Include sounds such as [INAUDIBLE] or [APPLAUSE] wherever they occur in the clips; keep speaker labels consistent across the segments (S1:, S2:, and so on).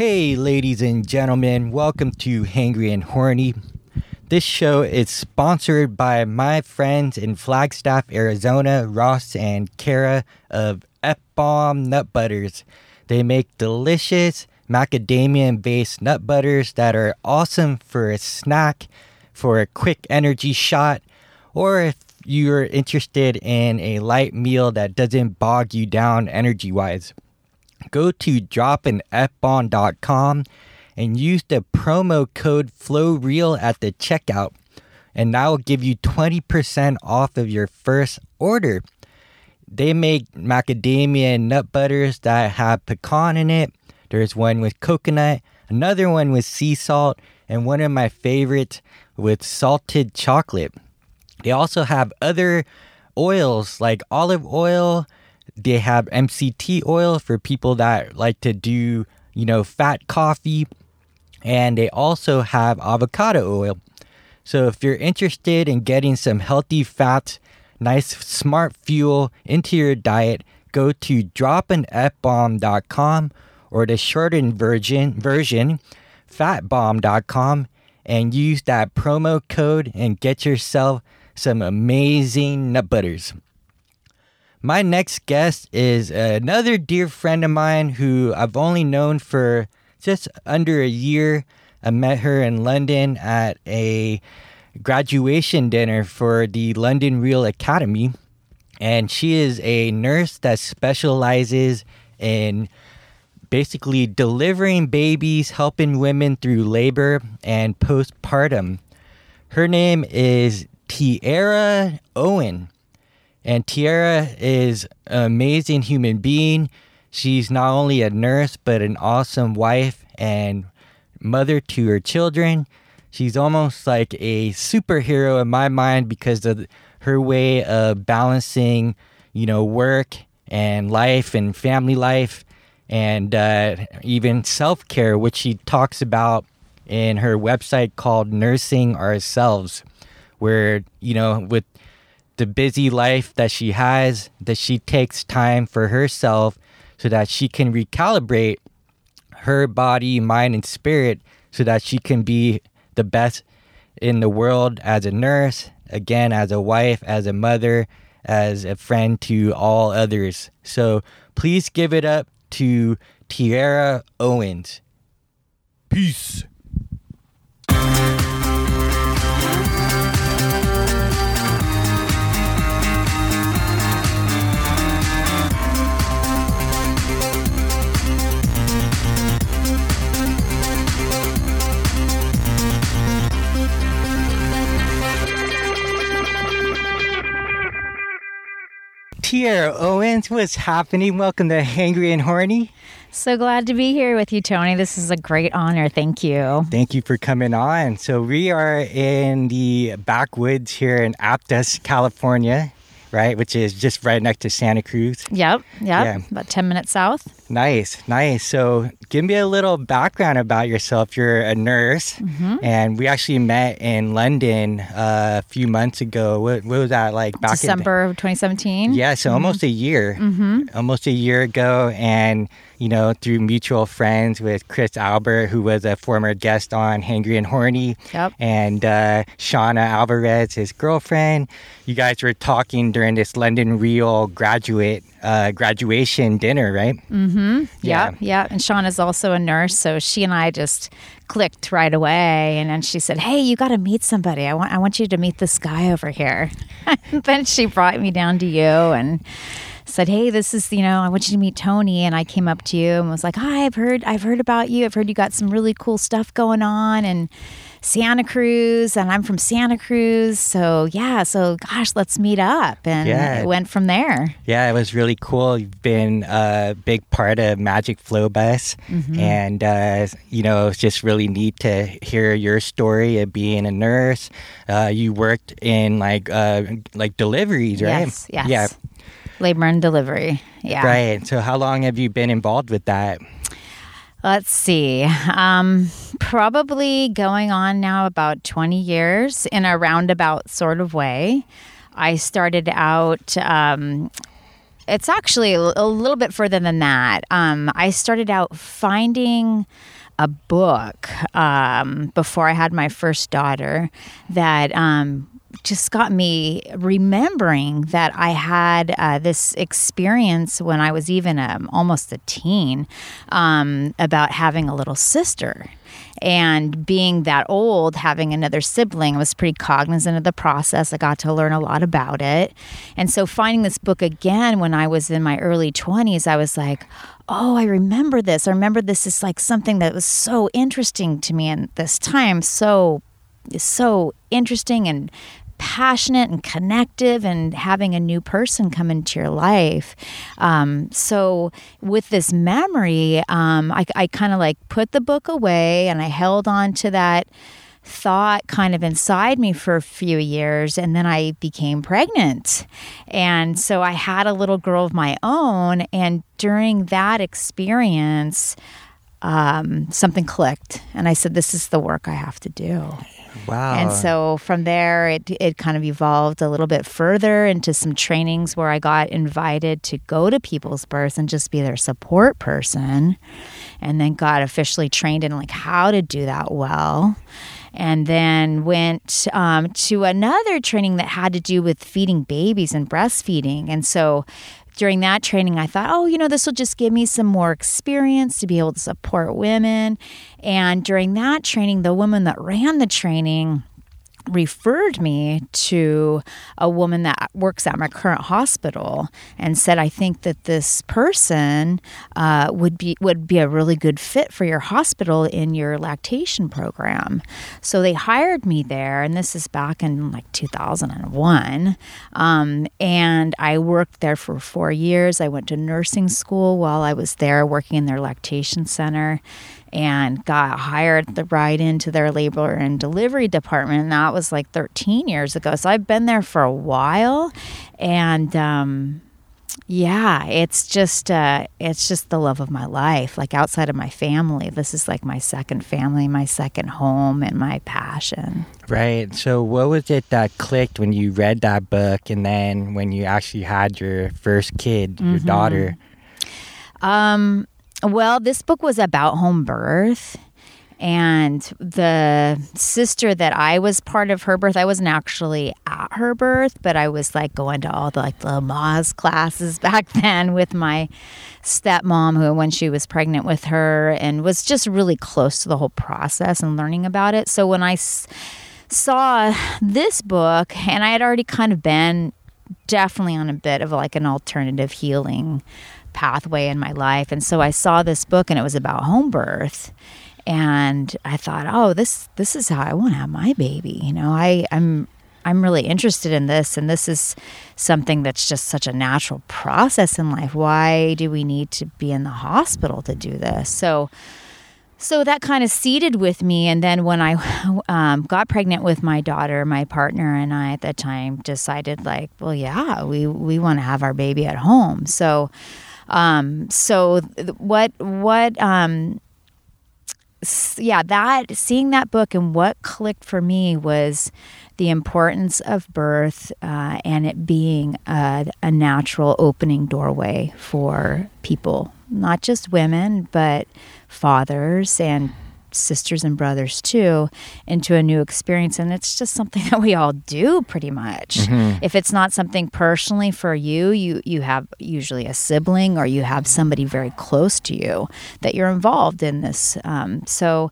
S1: Hey, ladies and gentlemen, welcome to Hangry and Horny. This show is sponsored by my friends in Flagstaff, Arizona, Ross and Kara of F Bomb Nut Butters. They make delicious macadamia based nut butters that are awesome for a snack, for a quick energy shot, or if you're interested in a light meal that doesn't bog you down energy wise. Go to dropinfbomb.com and use the promo code FLOWREAL at the checkout, and that will give you 20% off of your first order. They make macadamia nut butters that have pecan in it. There's one with coconut, another one with sea salt, and one of my favorites with salted chocolate. They also have other oils like olive oil. They have MCT oil for people that like to do, you know, fat coffee. And they also have avocado oil. So if you're interested in getting some healthy fats, nice smart fuel into your diet, go to dropinfbomb.com or the shortened version version fatbomb.com and use that promo code and get yourself some amazing nut butters. My next guest is another dear friend of mine who I've only known for just under a year. I met her in London at a graduation dinner for the London Real Academy. And she is a nurse that specializes in basically delivering babies, helping women through labor and postpartum. Her name is Tiara Owen. And Tiara is an amazing human being. She's not only a nurse, but an awesome wife and mother to her children. She's almost like a superhero in my mind because of her way of balancing, you know, work and life and family life and uh, even self care, which she talks about in her website called Nursing Ourselves, where, you know, with the busy life that she has, that she takes time for herself so that she can recalibrate her body, mind, and spirit so that she can be the best in the world as a nurse, again, as a wife, as a mother, as a friend to all others. So please give it up to Tiara Owens. Peace. Tiara Owens, what's happening? Welcome to Hangry and Horny.
S2: So glad to be here with you, Tony. This is a great honor. Thank you.
S1: Thank you for coming on. So, we are in the backwoods here in Aptos, California, right? Which is just right next to Santa Cruz.
S2: Yep, yep.
S1: Yeah.
S2: About 10 minutes south.
S1: Nice, nice. So, give me a little background about yourself. You're a nurse,
S2: Mm-hmm.
S1: and we actually met in London uh, a few months ago. What, what was that like back in?
S2: December of 2017.
S1: Yeah, so almost a year,
S2: Mm-hmm.
S1: almost a year ago, and you know through mutual friends with Chris Albert, who was a former guest on Hangry and Horny,
S2: Yep.
S1: and uh, Shauna Alvarez, his girlfriend. You guys were talking during this London Real graduate uh, graduation dinner, right?
S2: Mm-hmm.
S1: Yeah.
S2: Yep, yep. And Shauna's also a nurse, so she and I just clicked right away. And then she said, "Hey, you got to meet somebody. I want, I want you to meet this guy over here." [LAUGHS] then she brought me down to you and said, "Hey, this is you know, I want you to meet Tony." And I came up to you and was like, "Hi, I've heard, I've heard about you. I've heard you got some really cool stuff going on and." Santa Cruz, and I'm from Santa Cruz. So, yeah, so gosh, let's meet up. And
S1: Yeah.
S2: it went from there.
S1: Yeah, it was really cool. You've been a big part of Magic Flow Bus, and uh, you know it's just really neat to hear your story of being a nurse. Uh, you worked in like uh, like deliveries, right?
S2: Yes, yes.
S1: Yeah,
S2: Labor and delivery. Yeah.
S1: right. So how long have you been involved with that?
S2: Let's see. Um, probably going on now about 20 years in a roundabout sort of way. I started out um, it's actually a, little bit further than that. Um, I started out finding a book um, before I had my first daughter that um, just got me remembering that I had uh, this experience when I was even um, almost a teen um, about having a little sister. And being that old, having another sibling, I was pretty cognizant of the process. I got to learn a lot about it. And so, finding this book again when I was in my early 20s, I was like, oh, I remember this. I remember this is like something that was so interesting to me in this time. So, so interesting and passionate and connective and having a new person come into your life. Um, so, with this memory, um, I, I kind of like put the book away and I held on to that thought kind of inside me for a few years and then I became pregnant. And so I had a little girl of my own and during that experience um, something clicked and I said this is the work I have to do.
S1: Wow.
S2: And so from there, it, it kind of evolved a little bit further into some trainings where I got invited to go to people's births and just be their support person. And then got officially trained in like how to do that well. And then went um, to another training that had to do with feeding babies and breastfeeding. And so during that training, I thought, oh, you know, this will just give me some more experience to be able to support women. And during that training, the woman that ran the training, referred me to a woman that works at my current hospital and said, "I think that this person uh, would be would be a really good fit for your hospital in your lactation program." So they hired me there, and this is back in like 2001. Um, and I worked there for four years. I went to nursing school while I was there, working in their lactation center and got hired the right into their labor and delivery department. And that was like 13 years ago. So I've been there for a while. And, um, yeah, it's just uh, it's just the love of my life. Like outside of my family, this is like my second family, my second home, and my passion.
S1: Right. So, what was it that clicked when you read that book, and then when you actually had your first kid, your mm-hmm. daughter?
S2: Um, well, this book was about home birth. And the sister that I was part of her birth, I wasn't actually at her birth, but I was like going to all the like the Lamaze classes [LAUGHS] back then with my stepmom, who when she was pregnant with her, and was just really close to the whole process and learning about it. So when I s- saw this book, and I had already kind of been definitely on a bit of like an alternative healing pathway in my life. And so I saw this book and it was about home birth. And I thought, oh, this this is how I want to have my baby. You know, I, I'm I'm really interested in this and this is something that's just such a natural process in life. Why do we need to be in the hospital to do this? So so that kind of seeded with me and then when i [LAUGHS] um, got pregnant with my daughter my partner and i at the time decided like well yeah we, we want to have our baby at home so um, so what what um, yeah that seeing that book and what clicked for me was the importance of birth uh, and it being a, a natural opening doorway for people not just women but fathers and sisters and brothers too into a new experience. And it's just something [LAUGHS] that we all do pretty much. Mm-hmm. if it's not something personally for you you you have usually a sibling or you have somebody very close to you that you're involved in this um, so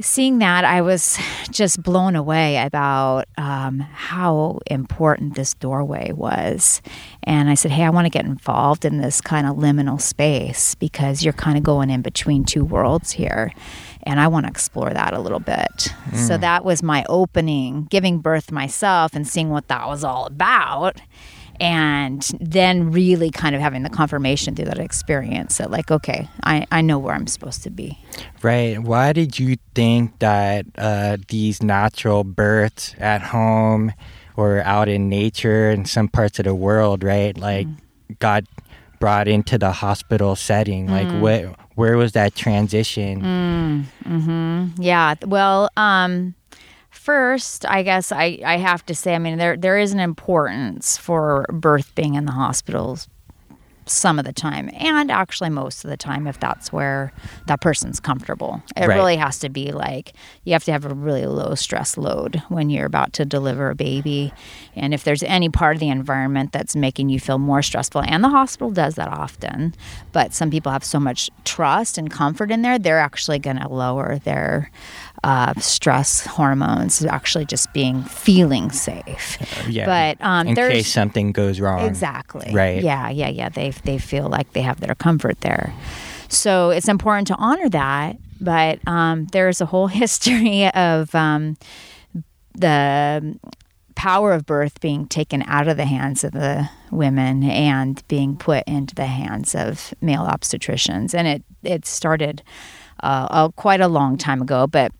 S2: seeing that i was [LAUGHS] just blown away about um, how important this doorway was. And i said hey i want to get involved in this kind of liminal space because you're kind of going in between two worlds here and I want to explore that a little bit. Mm. So that was my opening, giving birth myself and seeing what that was all about. And then really kind of having the confirmation through that experience that, like, okay, I, I know where I'm supposed to be.
S1: Right. Why did you think that uh, these natural births at home or out in nature in some parts of the world, right, like, mm. got brought into the hospital setting? Like, mm. what where was that transition?
S2: Mm, mm-hmm. Yeah. Well, um, first, I guess I, I have to say, I mean, there there is an importance for birth being in the hospitals some of the time, and actually most of the time, if that's where that person's comfortable. It
S1: Right.
S2: really has to be like you have to have a really low stress load when you're about to deliver a baby. And if there's any part of the environment that's making you feel more stressful, and the hospital does that often, but some people have so much trust and comfort in there, they're actually going to lower their uh, stress hormones, actually just being feeling safe.
S1: Yeah.
S2: But um,
S1: in case something goes wrong.
S2: Exactly.
S1: Right.
S2: Yeah, yeah, yeah. They they feel like they have their comfort there. So it's important to honor that. But um, there's a whole [LAUGHS] history of um, the power of birth being taken out of the hands of the women and being put into the hands of male obstetricians. And it it started uh, uh, quite a long time ago, but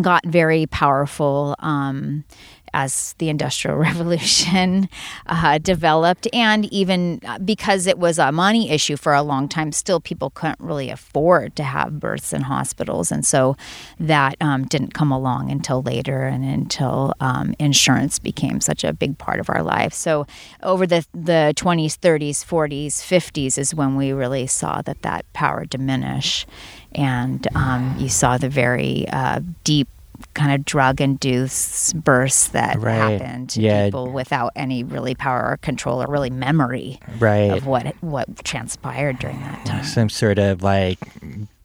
S2: got very powerful um, as the Industrial [LAUGHS] Revolution uh, developed, and even uh, because it was a money issue for a long time, still people couldn't really afford to have births in hospitals, and so that um, didn't come along until later, and until um, insurance became such a big part of our life. So over the the 20s, 30s, 40s, 50s is when we really saw that that power diminish, and um, you saw the very uh, deep kind of drug induced bursts that
S1: Right.
S2: happened to
S1: Yeah.
S2: people without any really power or control or really memory
S1: Right.
S2: of what what transpired during that time.
S1: Some sort of like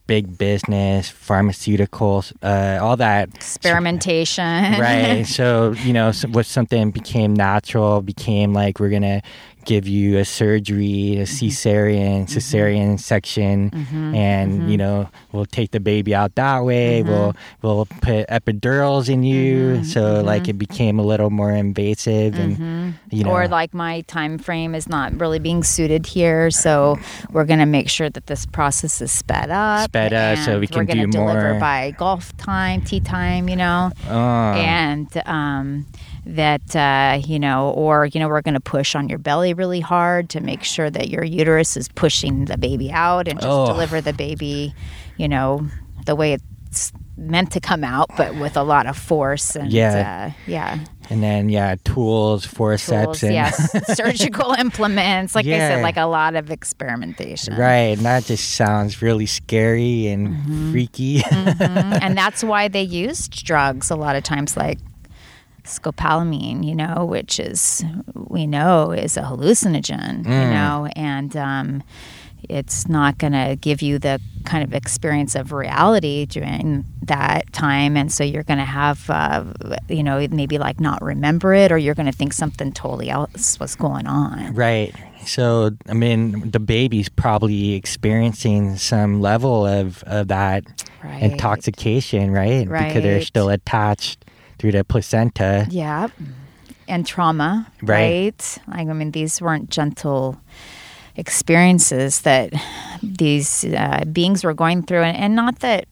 S1: big business, pharmaceuticals, uh, all that.
S2: Experimentation.
S1: right. [LAUGHS] So, you know, so what something became natural, became like we're going to give you a surgery, a mm-hmm. cesarean, mm-hmm. cesarean section, mm-hmm. and, you know, we'll take the baby out that way. We'll, we'll put epidurals in you. So, like, it became a little more invasive and, you know.
S2: or like my time frame is not really being suited here so we're going to make sure that this process is sped up
S1: Sped up so we
S2: we're
S1: can
S2: gonna
S1: do
S2: deliver
S1: more.
S2: by golf time tea time you know
S1: Oh.
S2: and um, that uh, you know or you know we're going to push on your belly really hard to make sure that your uterus is pushing the baby out and just
S1: Oh.
S2: deliver the baby you know the way it's meant to come out but with a lot of force and
S1: Yeah.
S2: uh, yeah
S1: And then yeah, tools, forceps,
S2: tools,
S1: and
S2: yes, [LAUGHS] surgical implements. Like I said, like a lot of experimentation.
S1: right. And that just sounds really scary and
S2: Mm-hmm.
S1: freaky.
S2: Mhm. [LAUGHS] and that's why they used drugs a lot of times, like scopolamine, you know, which is we know is a hallucinogen, you
S1: Mm.
S2: know, and um, it's not going to give you the kind of experience of reality during that time, and so you're going to have, uh, you know, maybe like not remember it, or you're going to think something totally else was going on.
S1: right. So I mean, the baby's probably experiencing some level of, of that
S2: Right.
S1: intoxication, right? right? Because they're still attached through the placenta.
S2: Yeah. And trauma,
S1: Right.
S2: right? Like, I mean, these weren't gentle experiences that these uh, beings were going through. And, and not that,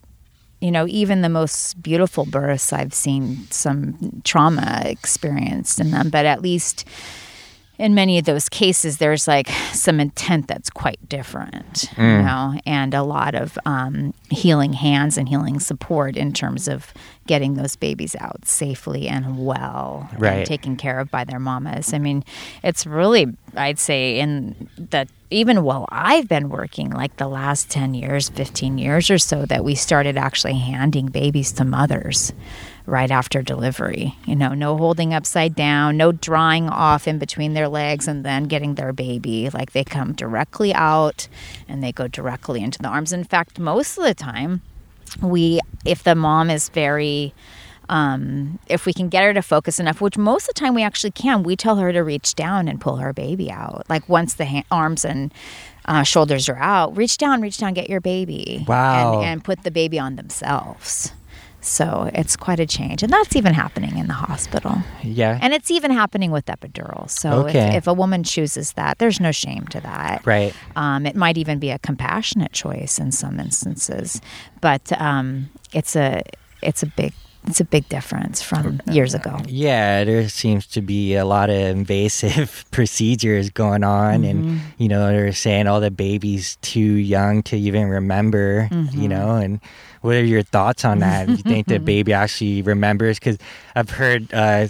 S2: you know, even the most beautiful births, I've seen some trauma experienced in them, but at least in many of those cases, there's like some intent that's quite different, you know, and a lot of um, healing hands and healing support in terms of getting those babies out safely and well,
S1: Right.
S2: and taken care of by their mamas. I mean, it's really, I'd say, in the even while I've been working, like the last 10 years, 15 years or so, that we started actually handing babies to mothers right after delivery. You know, no holding upside down, no drying off in between their legs and then getting their baby. Like they come directly out and they go directly into the arms. In fact, most of the time, we, if the mom is very, um, if we can get her to focus enough, which most of the time we actually can, we tell her to reach down and pull her baby out. Like once the ha- arms and uh, shoulders are out, reach down, reach down, get your baby.
S1: Wow.
S2: And, and put the baby on themselves. So it's quite a change. And that's even happening in the hospital.
S1: Yeah.
S2: And it's even happening with epidurals. So
S1: Okay.
S2: if, if a woman chooses that, there's no shame to that.
S1: right.
S2: Um, it might even be a compassionate choice in some instances, but um, it's a it's a big it's a big difference from years ago.
S1: Yeah, there seems to be a lot of invasive [LAUGHS] procedures going on,
S2: Mm-hmm.
S1: and you know they're saying all the babies too young to even remember.
S2: Mm-hmm.
S1: You know, and what are your thoughts on that? you think the [LAUGHS] baby actually remembers? Because I've heard uh,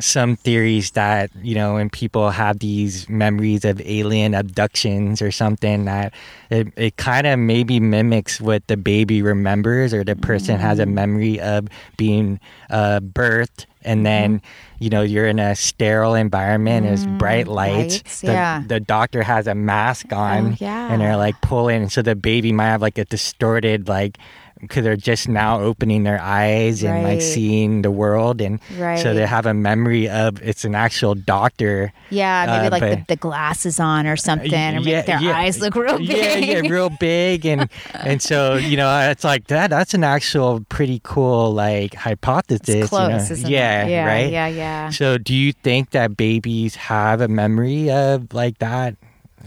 S1: some theories that you know when people have these memories of alien abductions or something that it, it kind of maybe mimics what the baby remembers or the person has a memory of being uh, birthed and then you know you're in a sterile environment it's bright lights,
S2: lights,
S1: the,
S2: yeah.
S1: the doctor has a mask on
S2: yeah.
S1: and they're like pulling so the baby might have like a distorted like because they're just now opening their eyes and like seeing the world and right. so they have a memory of it's an actual doctor
S2: Yeah, maybe
S1: Uh,
S2: like the,
S1: but-
S2: the glasses on or something, or make their eyes look real big.
S1: yeah, yeah, real big, and [LAUGHS] and so you know it's like that. That's an actual pretty cool like hypothesis.
S2: It's close,
S1: you know? yeah?
S2: Yeah,
S1: right.
S2: yeah, yeah.
S1: So, do you think that babies have a memory of like that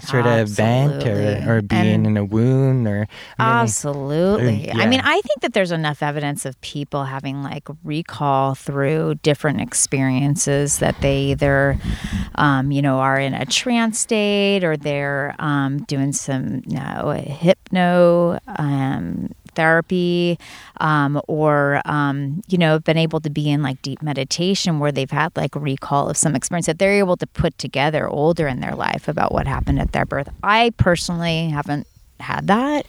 S1: sort of event, or or being
S2: And-
S1: in a wound, or I mean,
S2: Absolutely.
S1: Uh,
S2: I mean. I think that there's enough evidence of people having like recall through different experiences that they either, um, you know, are in a trance state or they're um, doing some you know, hypno. Um, therapy um, or um, you know been able to be in like deep meditation where they've had like recall of some experience that they're able to put together older in their life about what happened at their birth i personally haven't had that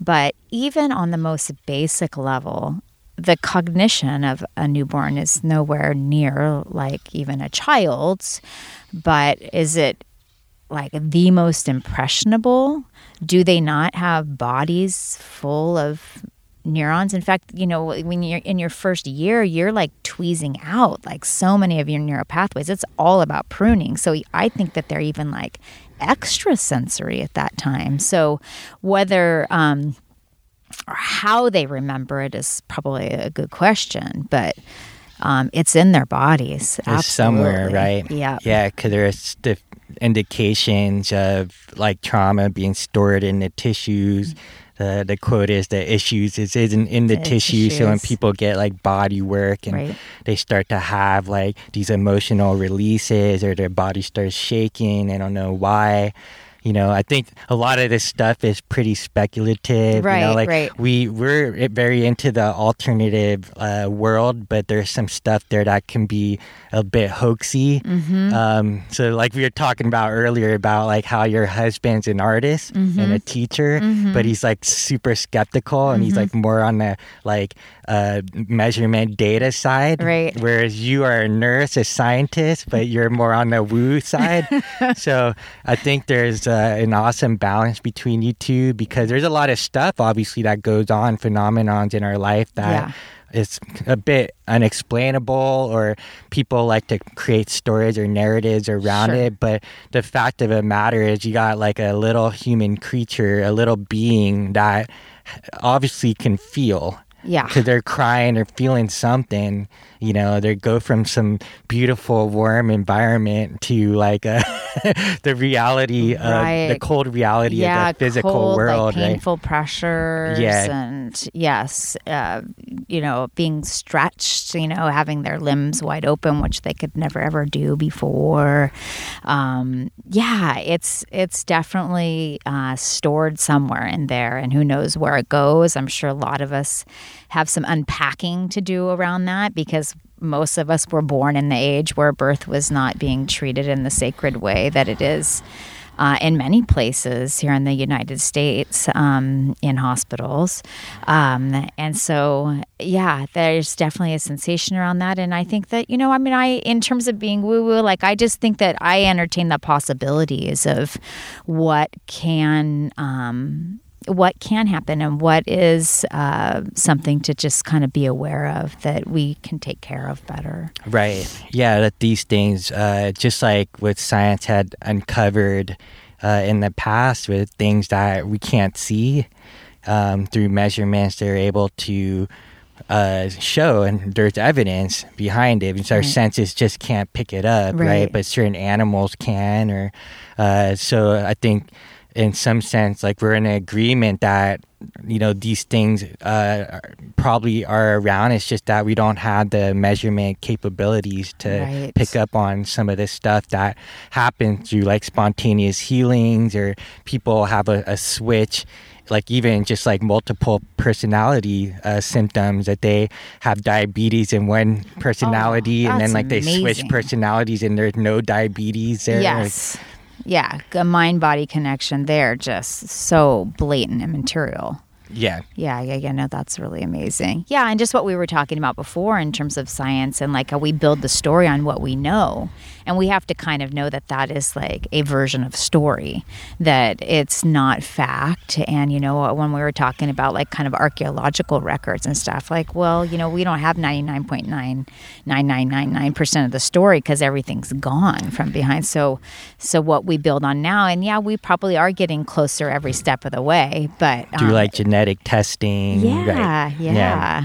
S2: but even on the most basic level the cognition of a newborn is nowhere near like even a child's but is it like the most impressionable? Do they not have bodies full of neurons? In fact, you know, when you're in your first year, you're like tweezing out like so many of your neural pathways. It's all about pruning. So I think that they're even like extra sensory at that time. So whether um, or how they remember it is probably a good question, but um, it's in their bodies.
S1: It's somewhere, right?
S2: Yeah.
S1: Yeah, because there's the indications of like trauma being stored in the tissues. Mm-hmm. The, the quote is the issues is isn't in the
S2: The
S1: tissue. So when people get like body work and
S2: Right.
S1: they start to have like these emotional releases or their body starts shaking, they don't know why. You know, I think a lot of this stuff is pretty speculative. you know,
S2: Right,
S1: like
S2: right.
S1: we we're very into the alternative uh, world, but there's some stuff there that can be a bit hoaxy.
S2: Mm-hmm.
S1: Um, so, like we were talking about earlier about like how your husband's an artist
S2: Mm-hmm.
S1: and a teacher, but he's like super skeptical and he's
S2: Mm-hmm.
S1: like more on the like uh, measurement data side,
S2: Right.
S1: Whereas you are a nurse, a scientist, but you're more on the woo side. [LAUGHS] so I think there's uh, an awesome balance between you two because there's a lot of stuff obviously that goes on, phenomenons in our life that
S2: Yeah.
S1: is a bit unexplainable or people like to create stories or narratives around
S2: Sure.
S1: it. But the fact of the matter is you got like a little human creature, a little being that obviously can feel
S2: Yeah.
S1: because they're crying or feeling something. You know, they go from some beautiful, warm environment to like uh [LAUGHS] the reality of the cold reality
S2: yeah,
S1: of the physical
S2: cold,
S1: world,
S2: like
S1: right?
S2: painful pressures,
S1: Yeah.
S2: and yes, uh, you know, being stretched, you know, having their limbs wide open, which they could never ever do before. Um, yeah, it's it's definitely uh, stored somewhere in there, and who knows where it goes. I'm sure a lot of us have some unpacking to do around that because most of us were born in the age where birth was not being treated in the sacred way that it is uh, in many places here in the United States um, in hospitals. Um, and so, yeah, there's definitely a sensation around that. And I think that, you know, I mean, I, in terms of being woo woo, like, I just think that I entertain the possibilities of what can. Um, what can happen and what is uh, something to just kind of be aware of that we can take care of better.
S1: Right. Yeah, that these things, uh, just like what science had uncovered uh, in the past with things that we can't see um, through measurements, they're able to uh, show, and there's evidence behind it. Because our senses just can't pick it up, right?
S2: Right.
S1: But certain animals can, or uh, so I think. In some sense, like we're in agreement that you know these things uh, probably are around. It's just that we don't have the measurement capabilities to
S2: Right.
S1: pick up on some of this stuff that happens through like spontaneous healings or people have a, a switch like even just like multiple personality uh, symptoms that they have diabetes in one personality and then
S2: Oh,
S1: like they switch personalities and there's no diabetes there. Like,
S2: Yes. Yeah, a mind body connection there, just so blatant and material.
S1: yeah.
S2: Yeah, yeah, yeah. No, that's really amazing. Yeah, and just what we were talking about before in terms of science and like how we build the story on what we know. And we have to kind of know that that is like a version of story, that it's not fact. And, you know, when we were talking about like kind of archaeological records and stuff, like, well, you know, we don't have 99.99999% of the story because everything's gone from behind. So, so what we build on now, and yeah, we probably are getting closer every step of the way, but
S1: Do
S2: um,
S1: like genetic testing.
S2: yeah,
S1: right?
S2: yeah.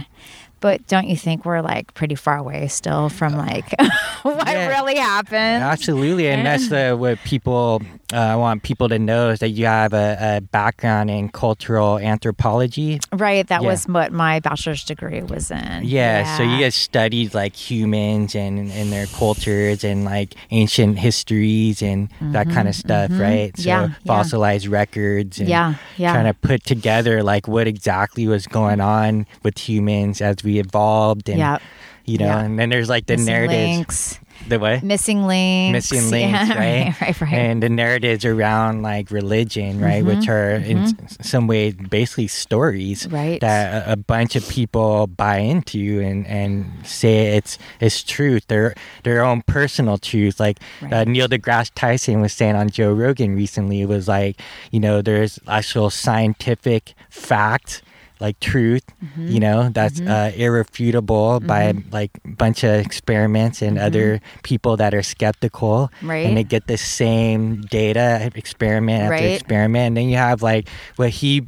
S2: But don't you think we're like pretty far away still from like [LAUGHS] what
S1: Yeah.
S2: really happened?
S1: Absolutely, and that's the what people uh, want people to know is that you have a, a background in cultural anthropology.
S2: Right, that
S1: Yeah.
S2: was what my bachelor's degree was in.
S1: Yeah, so you guys studied like humans and and their cultures and like ancient histories and that kind of stuff, right? So
S2: Mm-hmm, Yeah, yeah.
S1: fossilized records and
S2: Yeah, yeah.
S1: trying to put together like what exactly was going on with humans as we evolved and
S2: Yep.
S1: you know,
S2: Yeah.
S1: and then there's like the
S2: links.
S1: The way
S2: Missing links.
S1: missing links,
S2: Yeah, [LAUGHS]
S1: right?
S2: right, right.
S1: And the narratives around like religion, right,
S2: Mm-hmm,
S1: which are in some way basically stories
S2: Right.
S1: that a, a bunch of people buy into and, and say it's it's truth, their their own personal truth. Like uh, Neil deGrasse Tyson was saying on Joe Rogan recently, it was like you know there's actual scientific fact. Like truth,
S2: Mm-hmm.
S1: you know, that's uh, irrefutable by like a bunch of experiments and other people that are skeptical,
S2: Mm-hmm. Right.
S1: And they get the same data, experiment after
S2: Right.
S1: experiment, and then you have like what he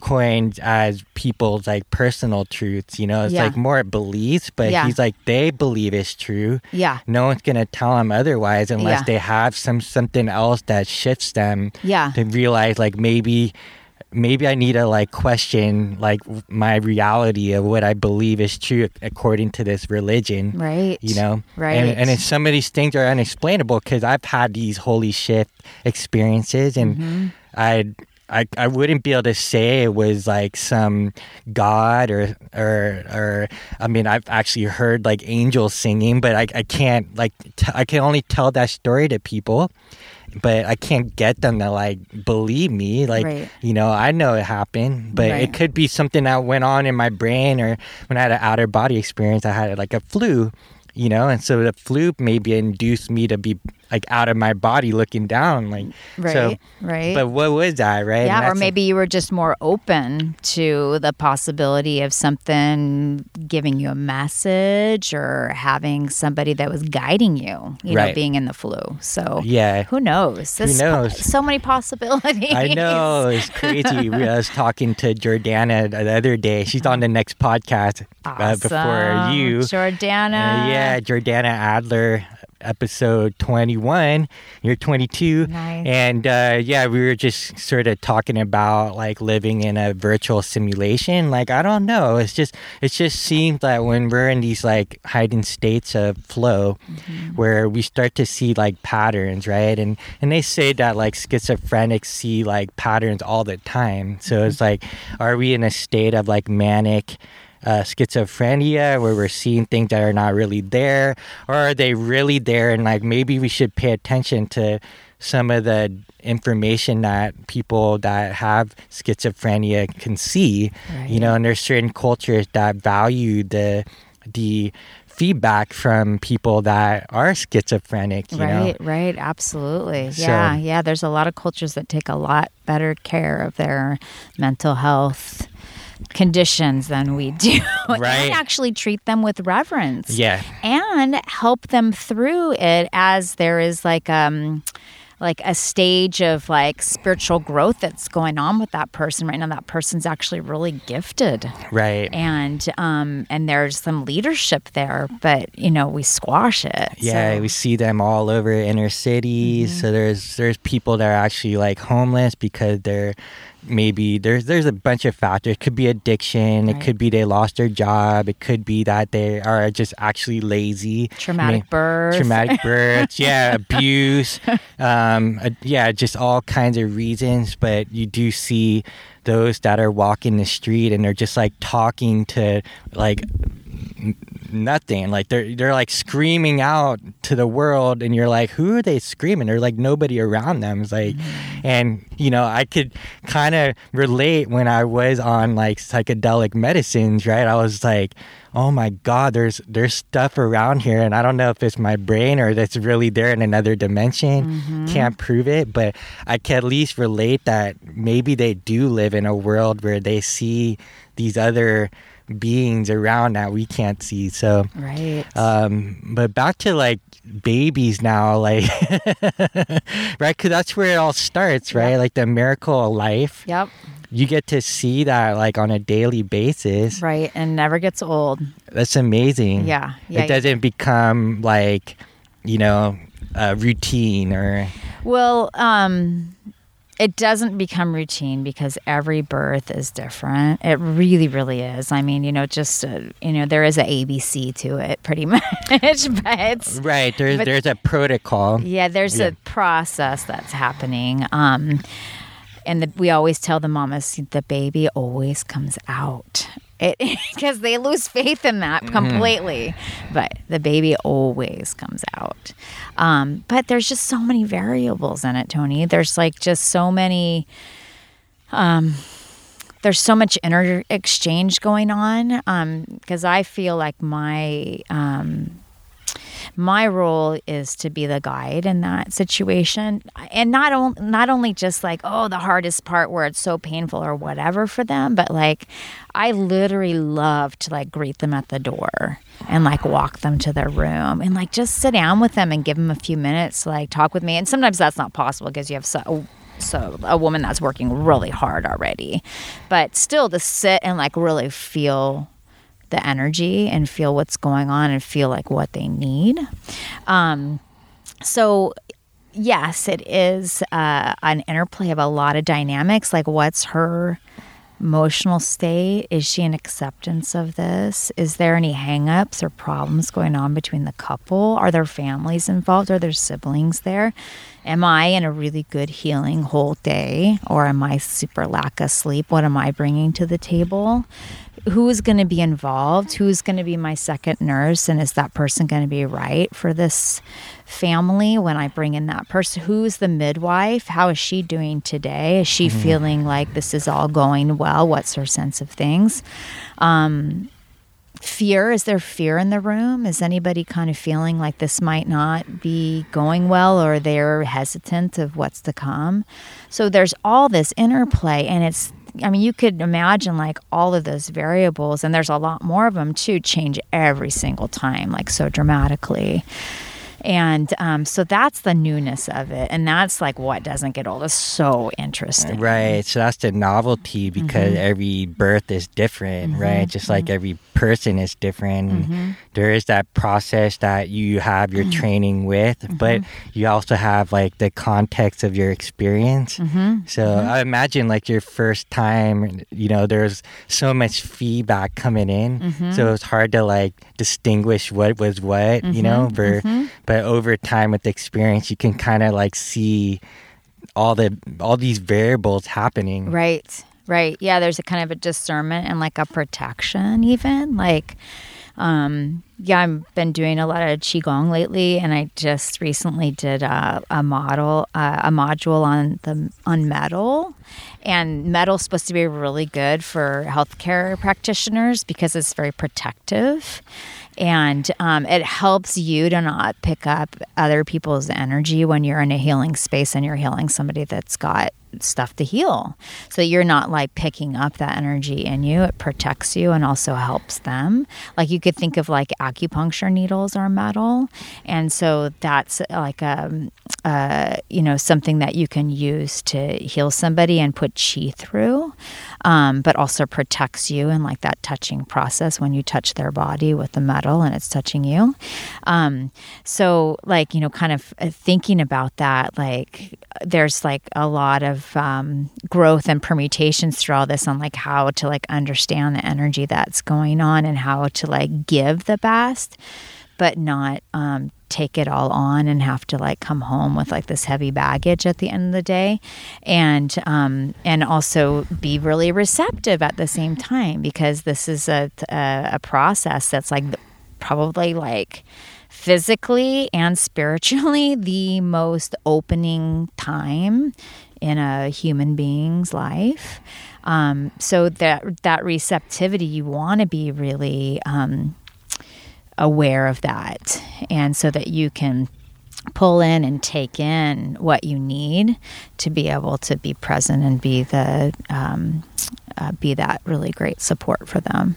S1: coined as people's like personal truths. You know, it's
S2: Yeah.
S1: like more beliefs, but
S2: Yeah.
S1: he's like they believe it's true.
S2: Yeah.
S1: No one's gonna tell them otherwise unless
S2: Yeah.
S1: they have some something else that shifts them
S2: Yeah.
S1: to realize like maybe maybe I need to like question like my reality of what I believe is true according to this religion.
S2: Right.
S1: You know,
S2: Right.
S1: And, and if some of these things are unexplainable, because I've had these holy shift experiences, and
S2: Mm-hmm.
S1: I, I, I wouldn't be able to say it was like some god or or or I mean I've actually heard like angels singing, but I, I can't like t- I can only tell that story to people, but I can't get them to like believe me. Like
S2: Right.
S1: you know I know it happened, but
S2: Right.
S1: it could be something that went on in my brain or when I had an outer body experience. I had like a flu, you know, and so the flu maybe induced me to be like out of my body looking down, like so.
S2: Right, right.
S1: But what was i right?
S2: Yeah, or maybe you were just more open to the possibility of something giving you a message or having somebody that was guiding you, you know, being in the flu. So
S1: Yeah.
S2: who knows? There's
S1: knows?
S2: So many possibilities.
S1: I know it's crazy. [LAUGHS] We- I was talking to Jordana the other day. She's on the next podcast uh, before you.
S2: Jordana.
S1: Uh, yeah, Jordana Adler, episode 21. You're 22.
S2: Nice.
S1: And uh, yeah, we were just sort of talking about like living in a virtual simulation. Like, I don't know. It's just, it just seems that when we're in these like heightened states of flow,
S2: Mm-hmm.
S1: where we start to see like patterns, right? And and they say that like schizophrenics see like patterns all the time. So
S2: Mm-hmm.
S1: it's like, are we in a state of like manic? Uh, schizophrenia where we're seeing things that are not really there or are they really there and like maybe we should pay attention to some of the information that people that have schizophrenia can see you know and there's certain cultures that value the the feedback from people that are schizophrenic you know
S2: Right, right, absolutely.
S1: So-
S2: yeah, yeah. There's a lot of cultures that take a lot better care of their mental health conditions than we do. [LAUGHS]
S1: Right.
S2: and actually treat them with reverence.
S1: Yeah.
S2: And help them through it as there is like um like a stage of like spiritual growth that's going on with that person right now that person's actually really gifted
S1: right
S2: and um and there's some leadership there but you know we squash it
S1: Yeah,
S2: so-
S1: we see them all over inner cities. So there's there's people that are actually like homeless because they're maybe there's there's a bunch of factors. It could be addiction. It could be they lost their job. It could be that they are just actually lazy.
S2: Traumatic
S1: May-
S2: birth.
S1: Traumatic [LAUGHS] birth. yeah, abuse, [LAUGHS] um, uh, yeah, just all kinds of reasons. But you do see those that are walking the street and they're just like talking to like nothing. Like they're they're like screaming out to the world, and you're like, who are they screaming? There's like nobody around them. It's like, mm-hmm. and you know, I could kind of relate when I was on like psychedelic medicines, right? I was like, oh my god, there's there's stuff around here, and I don't know if it's my brain or that's really there in another dimension. Mm-hmm. Can't prove it, but I can at least relate that maybe they do live in a world where they see these other beings around that we can't see. So,
S2: Right.
S1: um, but back to like babies now, like, [LAUGHS] right? Because that's where it all starts, right?
S2: Yep.
S1: Like the miracle of life.
S2: yep.
S1: You get to see that like on a daily basis.
S2: Right. And never gets old.
S1: That's amazing.
S2: Yeah. Yeah.
S1: it doesn't become like, you know, a routine or.
S2: Well, um, it doesn't become routine because every birth is different. It really, really is. I mean, you know, just uh, you know, there is a ABC to it, pretty [LAUGHS] much. but
S1: Right. There's
S2: But-
S1: there's a protocol.
S2: yeah, there's
S1: Yeah.
S2: a process that's happening. Um, and the, we always tell the mamas the baby always comes out. It [LAUGHS] because they lose faith in that
S1: Mm-hmm.
S2: completely, but the baby always comes out. Um, but there's just so many variables in it, Tony. There's like just so many. Um, there's so much inner exchange going on because I feel like my um, my role is to be the guide in that situation. And not on, not only just like oh the hardest part where it's so painful or whatever for them but like I literally love to like greet them at the door and like walk them to their room and like just sit down with them and give them a few minutes to like talk with me. And sometimes that's not possible because you have so so a woman that's working really hard already. But still to sit and like really feel the energy and feel what's going on and feel like what they need. Um, so, yes, it is uh, an interplay of a lot of dynamics. Like, what's her emotional state? Is she in acceptance of this? Is there any hangups or problems going on between the couple? Are there families involved? Are there siblings there? Am I in a really good healing whole day or am I super lack of sleep? What am I bringing to the table? Who is going to be involved? Who's going to be my second nurse? And is that person going to be right for this family when I bring in that person? Who's the midwife? How is she doing today? Is she feeling like this is all going well? What's her sense of things? Um, fear is there fear in the room is anybody kind of feeling like this might not be going well or they're hesitant of what's to come so there's all this interplay and it's i mean you could imagine like all of those variables and there's a lot more of them too change every single time like so dramatically and um, so that's the newness of it and that's like what doesn't get old it's so interesting
S1: Right. So that's the novelty because
S2: Mm-hmm.
S1: every birth is different, right? Just like every person is different.
S2: Mm-hmm.
S1: There is that process that you have your training with,
S2: Mm-hmm.
S1: but you also have like the context of your experience.
S2: Mm-hmm.
S1: So I imagine like your first time, you know, there's so much feedback coming in.
S2: Mm-hmm.
S1: So it's hard to like distinguish what was what, you know,
S2: Mm-hmm.
S1: for, over time with experience, you can kind of like see all the all these variables happening.
S2: Right, right. Yeah, there's a kind of a discernment and like a protection, even. Like, um, yeah, I've been doing a lot of qigong lately, and I just recently did a, a model, uh, a module on the on metal, and metal's supposed to be really good for healthcare practitioners because it's very protective. And um, it helps you to not pick up other people's energy when you're in a healing space and you're healing somebody that's got stuff to heal. So you're not like picking up that energy in you. It protects you and also helps them. Like you could think of like acupuncture needles are metal. And so that's like a, uh, you know, something that you can use to heal somebody and put chi through. Um, but also protects you in like that touching process when you touch their body with the metal and it's touching you. Um, so, like, you know, kind of uh, thinking about that, like, there's like a lot of um, growth and permutations through all this on like how to like understand the energy that's going on and how to like give the best but not um, take it all on and have to like come home with like this heavy baggage at the end of the day. And um, and also be really receptive at the same time because this is a, a, a process that's like probably like physically and spiritually [LAUGHS] the most opening time in a human being's life. Um, so that that receptivity you want to be really um, aware of that and so that you can pull in and take in what you need to be able to be present and be the um, uh, be that really great support for them.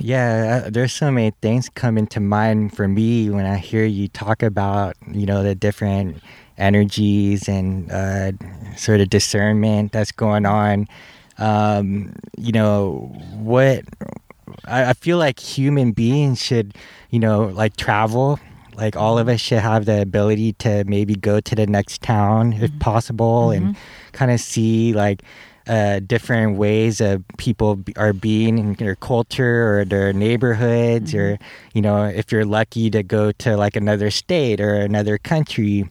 S1: Yeah uh, there's so many things coming to mind for me when i hear you talk about you know the different energies and uh, sort of discernment that's going on. Um, you know what I, I feel like human beings should you know, like travel. Like all of us should have the ability to maybe go to the next town if mm-hmm. possible mm-hmm. and kind of see like uh, different ways of people are being in their culture or their neighborhoods mm-hmm. or you know if you're lucky to go to like another state or another country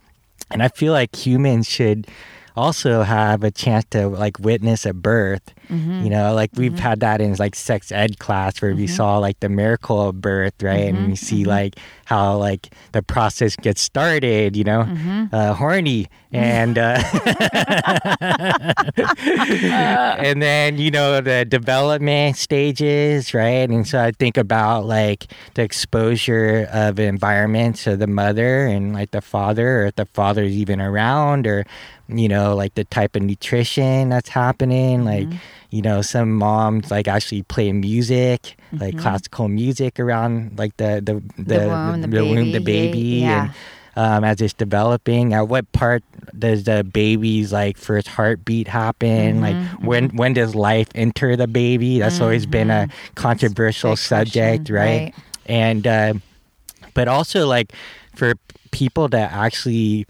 S1: and i feel like humans should also have a chance to like witness a birth. Mm-hmm. You know, like we've mm-hmm. had that in like sex ed class where mm-hmm. we saw like the miracle of birth, right? And we mm-hmm. see mm-hmm. like how like the process gets started, you know, mm-hmm. uh, horny and uh, [LAUGHS] [LAUGHS] and then you know the development stages, right? And so I think about like the exposure of environment to the mother and like the father, or if the father's even around, or you know, like the type of nutrition that's happening. Mm-hmm. You know, some moms like actually play music, mm-hmm. like classical music around like the the the,
S2: the womb, the,
S1: the,
S2: baby.
S1: Womb, the baby
S2: yeah.
S1: and um, as it's developing. At what part does the baby's like first heartbeat happen? Mm-hmm, like mm-hmm. when when does life enter the baby? That's always been a mm-hmm. controversial subject,
S2: question,
S1: right?
S2: right?
S1: And uh, but also like for people that actually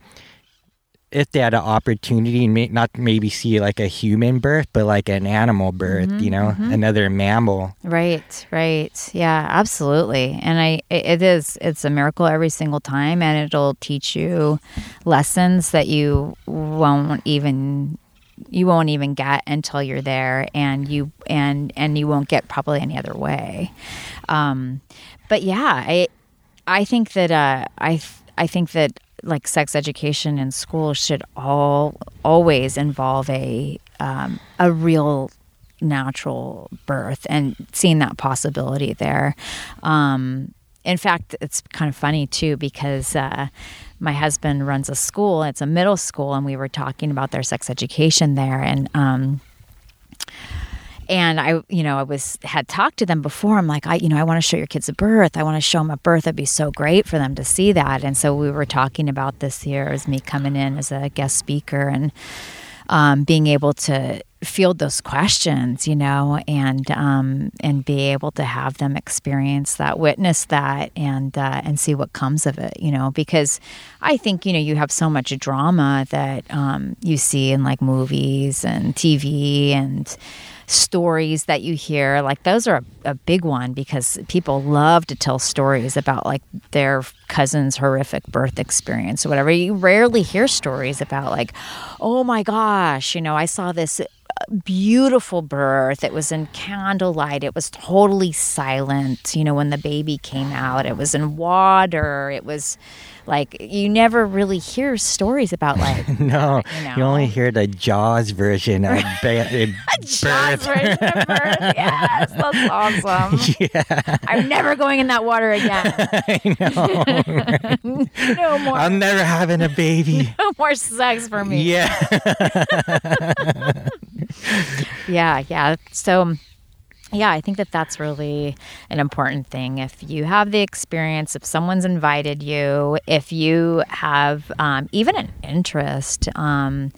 S1: if they had an opportunity may, not maybe see like a human birth but like an animal birth mm-hmm, you know mm-hmm. another mammal.
S2: Right right. Yeah absolutely. And i it is it's a miracle every single time and it'll teach you lessons that you won't even you won't even get until you're there and you and and you won't get probably any other way. Um but yeah i i think that uh i i think that like sex education in school should all always involve a um, a real natural birth and seeing that possibility there. Um, in fact, it's kind of funny too because uh, my husband runs a school. It's a middle school, and we were talking about their sex education there, and um, and I, you know, I was had talked to them before. I'm like, I, you know, I want to show your kids a birth. I want to show them a birth. It'd be so great for them to see that. And so we were talking about this year as me coming in as a guest speaker and um, being able to field those questions, you know, and um, and be able to have them experience that, witness that, and uh, and see what comes of it, you know, because I think you know you have so much drama that um, you see in like movies and TV and stories that you hear like those are a, a, big one because people love to tell stories about like their cousin's horrific birth experience or whatever. You rarely hear stories about like oh my gosh you know i saw this beautiful birth. It was in candlelight. It was totally silent. You know, when the baby came out, it was in water. It was like you never really hear stories about like [LAUGHS]
S1: no. You, know. you only hear the Jaws version of [LAUGHS] ba-
S2: Jaws version of birth. Yes, that's [LAUGHS] awesome. Yeah, I'm never going in that water again. I
S1: know. no more. I'm never having a baby.
S2: no more sex for me.
S1: Yeah
S2: yeah, yeah. So, yeah, I think that that's really an important thing. If you have the experience, if someone's invited you, if you have um, even an interest, um,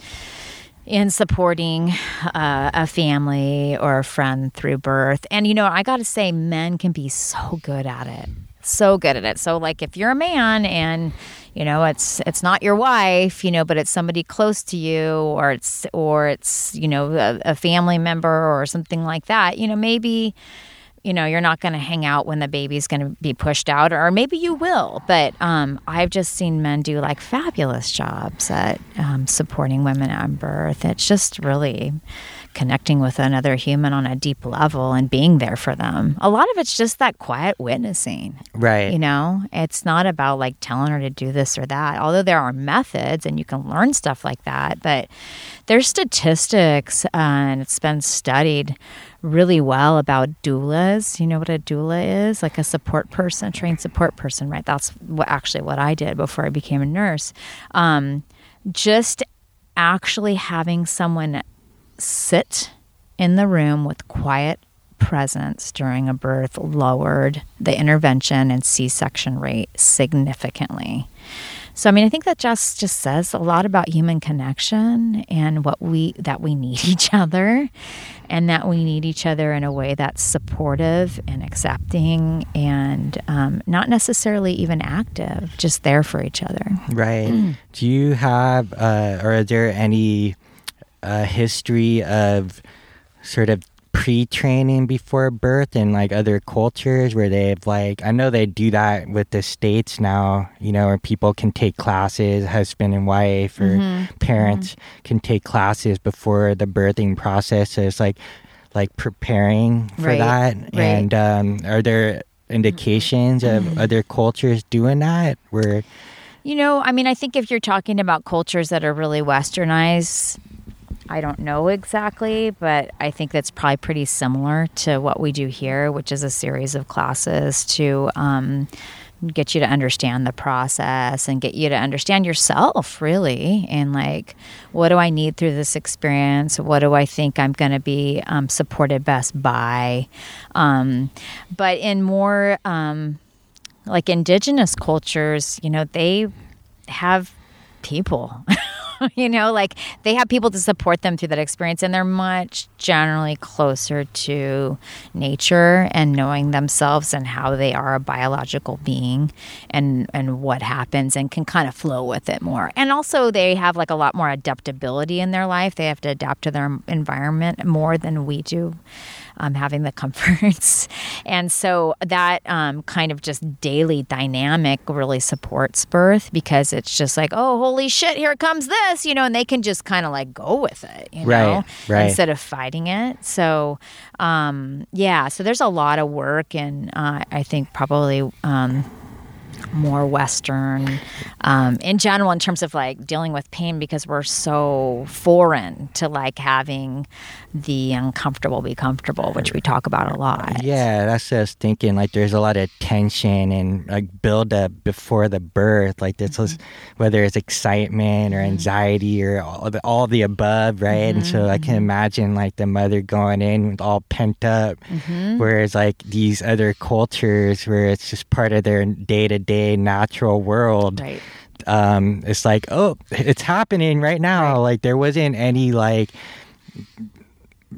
S2: in supporting uh, a family or a friend through birth. And, you know, I got to say, men can be so good at it. So good at it. So, like, if you're a man and, you know it's it's not your wife you know but it's somebody close to you or it's or it's you know a, a family member or something like that you know maybe you know you're not going to hang out when the baby's going to be pushed out or maybe you will but um, i've just seen men do like fabulous jobs at um, supporting women at birth. It's just really connecting with another human on a deep level and being there for them a lot of it's just that quiet witnessing
S1: Right.
S2: you know, it's not about like telling her to do this or that, although there are methods and you can learn stuff like that. But there's statistics uh, and it's been studied really well about doulas. You know what a doula is? Like a support person, trained support person, right? That's what, actually what I did before I became a nurse. Um, just actually having someone sit in the room with quiet presence during a birth lowered the intervention and C-section rate significantly. So I mean I think that just just says a lot about human connection and what we that we need [LAUGHS] each other and that we need each other in a way that's supportive and accepting and um, not necessarily even active, just there for each other.
S1: Right. Do you have, uh, or is there any uh, history of sort of pre-training before birth in like other cultures where they've like I know they do that with the states now, you know, where people can take classes, husband and wife or
S2: Mm-hmm.
S1: parents can take classes before the birthing process. So it's like like preparing for
S2: Right,
S1: that.
S2: right.
S1: And um, are there indications
S2: Mm-hmm.
S1: of other cultures doing that where
S2: You know, I mean, I think if you're talking about cultures that are really westernized, I don't know exactly, but I think that's probably pretty similar to what we do here, which is a series of classes to um, get you to understand the process and get you to understand yourself, really. And like, what do I need through this experience? What do I think I'm going to be um, supported best by? Um, but in more, um, like indigenous cultures, you know, they have people. [LAUGHS] [LAUGHS] you know, like they have people to support them through that experience, and they're much generally closer to nature and knowing themselves and how they are a biological being and and what happens and can kind of flow with it more. And also, they have like a lot more adaptability in their life. They have to adapt to their environment more than we do um, having the [LAUGHS] comforts. And so that um, kind of just daily dynamic really supports birth because it's just like, oh, holy shit, here comes this, you know, and they can just kind of like go with it, you
S1: Right,
S2: know,
S1: right.
S2: instead of fighting it. So, um, yeah, so there's a lot of work, and uh, I think probably. Um, more Western um, in general, in terms of like dealing with pain, because we're so foreign to like having the uncomfortable be comfortable, which we talk about a lot.
S1: Yeah, that's what I was thinking. Like, there's a lot of tension and like build up before the birth. Like, this was mm-hmm. whether it's excitement or mm-hmm. anxiety or all the, all the above, right? And so I can mm-hmm. imagine like the mother going in with all pent up, whereas like these other cultures where it's just part of their day to day natural world.
S2: Right.
S1: Um, it's like, oh, it's happening right now.
S2: Right.
S1: Like, there wasn't any like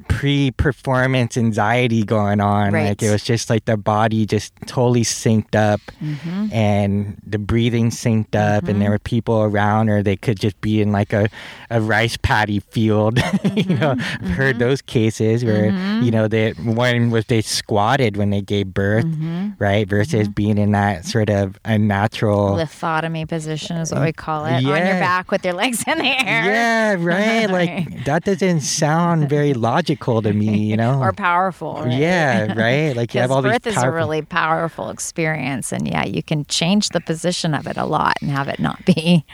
S1: pre-performance anxiety going on
S2: Right.
S1: like it was just like the body just totally synced up
S2: Mm-hmm.
S1: and the breathing synced up and there were people around or they could just be in like a, a rice paddy field [LAUGHS] you know
S2: Mm-hmm.
S1: i've heard those cases where you know they one was they squatted when they gave birth
S2: Mm-hmm.
S1: right versus being in that sort of unnatural
S2: Lithotomy position is what we call it. On your back with your legs in the air.
S1: yeah right like [LAUGHS] that doesn't sound very logical [LAUGHS] to me you [LAUGHS] know
S2: Or powerful. right?
S1: Yeah, [LAUGHS] right. Like you have all these
S2: birth is a really powerful experience, and yeah, you can change the position of it a lot and have it not be.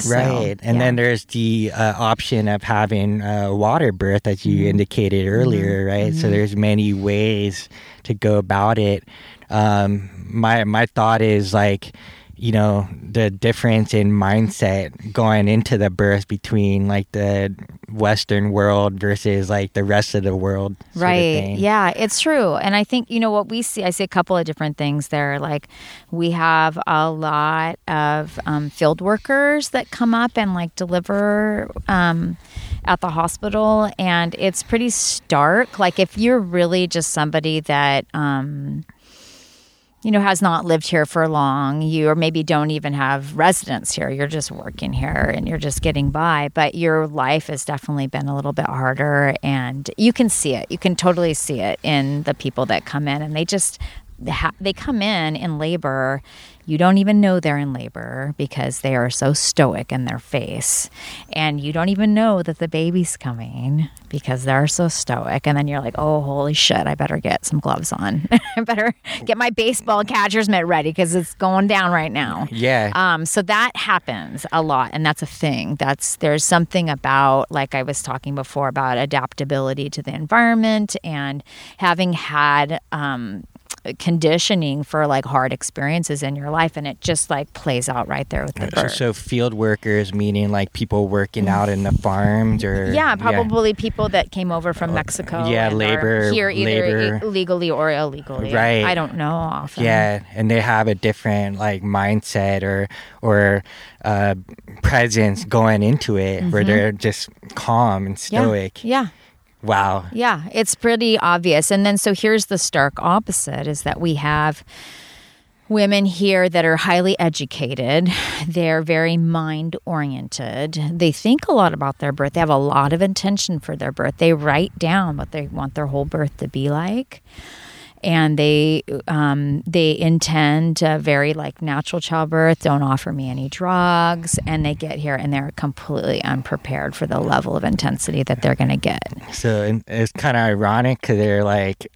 S2: So,
S1: right. And
S2: yeah.
S1: then there's the uh, option of having uh, water birth, as
S2: Mm-hmm.
S1: you indicated earlier, right? So there's many ways to go about it. Um, my my thought is like, you know, the difference in mindset going into the birth between like the Western world versus like the rest of the world.
S2: Right. Yeah, it's true. And I think, you know, what we see, I see a couple of different things there. Like, we have a lot of um, field workers that come up and like deliver um, at the hospital, and it's pretty stark. Like if you're really just somebody that. Um, you know, has not lived here for long, you or maybe don't even have residence here. You're just working here and you're just getting by. But your life has definitely been a little bit harder and you can see it. You can totally see it in the people that come in and they just they come in in labor you don't even know they're in labor because they are so stoic in their face. And you don't even know that the baby's coming because they're so stoic. And then you're like, oh, holy shit, I better get some gloves on. [LAUGHS] I better get my baseball catcher's mitt ready because it's going down right now.
S1: Yeah.
S2: Um, so that happens a lot. And that's a thing. That's there's something about, like I was talking before, about adaptability to the environment and having had um, conditioning for like hard experiences in your life and it just like plays out right there with the birth.
S1: So, so field workers meaning like people working out in the farms or
S2: yeah, probably yeah. people that came over from Mexico.
S1: Yeah, labor
S2: here either
S1: labor.
S2: legally or illegally.
S1: Right.
S2: I don't know often.
S1: Yeah, and they have a different like mindset or or uh, presence going into it mm-hmm. where they're just calm and stoic.
S2: yeah. yeah.
S1: Wow.
S2: Yeah, it's pretty obvious. And then so here's the stark opposite is that we have women here that are highly educated. They're very mind oriented. They think a lot about their birth. They have a lot of intention for their birth. They write down what they want their whole birth to be like and they um, they intend very like natural childbirth. Don't offer me any drugs, and they get here and they're completely unprepared for the level of intensity that they're going to get.
S1: So it's kind of ironic they're like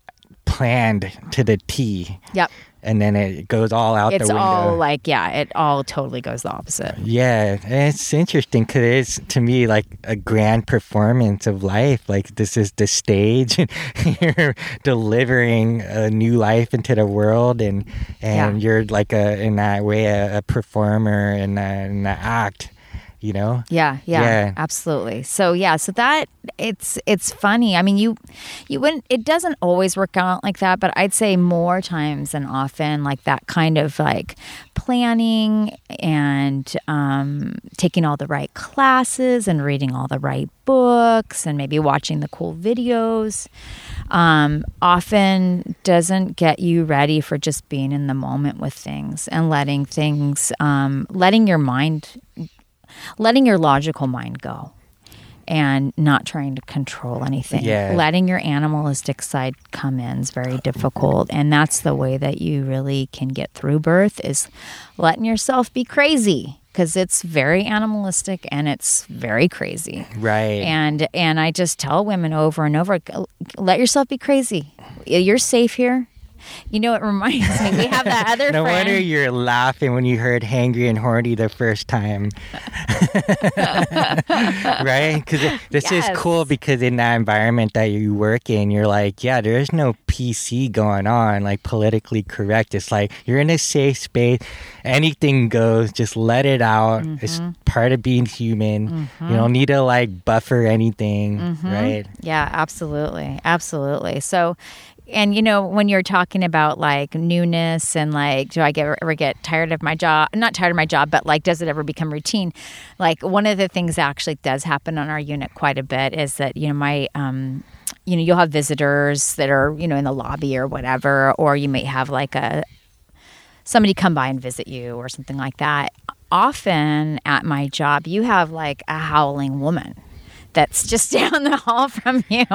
S1: planned to the T.
S2: Yep
S1: and then it goes all out
S2: it's
S1: the window.
S2: all like yeah it all totally goes the opposite
S1: yeah it's interesting because it's to me like a grand performance of life like this is the stage [LAUGHS] and you're delivering a new life into the world and and yeah. you're like a in that way a, a performer in, an act you know?
S2: Yeah, yeah, yeah. absolutely. So yeah so that it's it's funny. I mean you you wouldn't it doesn't always work out like that but i'd say more times than often like that kind of like planning and um, taking all the right classes and reading all the right books and maybe watching the cool videos um, often doesn't get you ready for just being in the moment with things and letting things um, letting your mind letting your logical mind go and not trying to control anything.
S1: Yeah.
S2: Letting your animalistic side come in is very difficult. And that's the way that you really can get through birth is letting yourself be crazy because it's very animalistic and it's very crazy.
S1: Right.
S2: And and I just tell women over and over let yourself be crazy. You're safe here. You know, it reminds me. We have that other. [LAUGHS]
S1: no
S2: friend.
S1: wonder you're laughing when you heard "hangry and horny" the first time, [LAUGHS] right? Because this yes. is cool because in that environment that you work in, you're like, yeah, there is no PC going on, like politically correct. It's like you're in a safe space. Anything goes. Just let it out. Mm-hmm. It's part of being human. Mm-hmm. You don't need to like buffer anything, mm-hmm. right?
S2: Yeah, absolutely, absolutely. So and you know when you're talking about like newness and like do i get, ever get tired of my job not tired of my job but like does it ever become routine? Like one of the things that actually does happen on our unit quite a bit is that you know my um you know you'll have visitors that are you know in the lobby or whatever or you may have like a somebody come by and visit you or something like that. Often at my job you have like a howling woman that's just [LAUGHS] down the hall from you.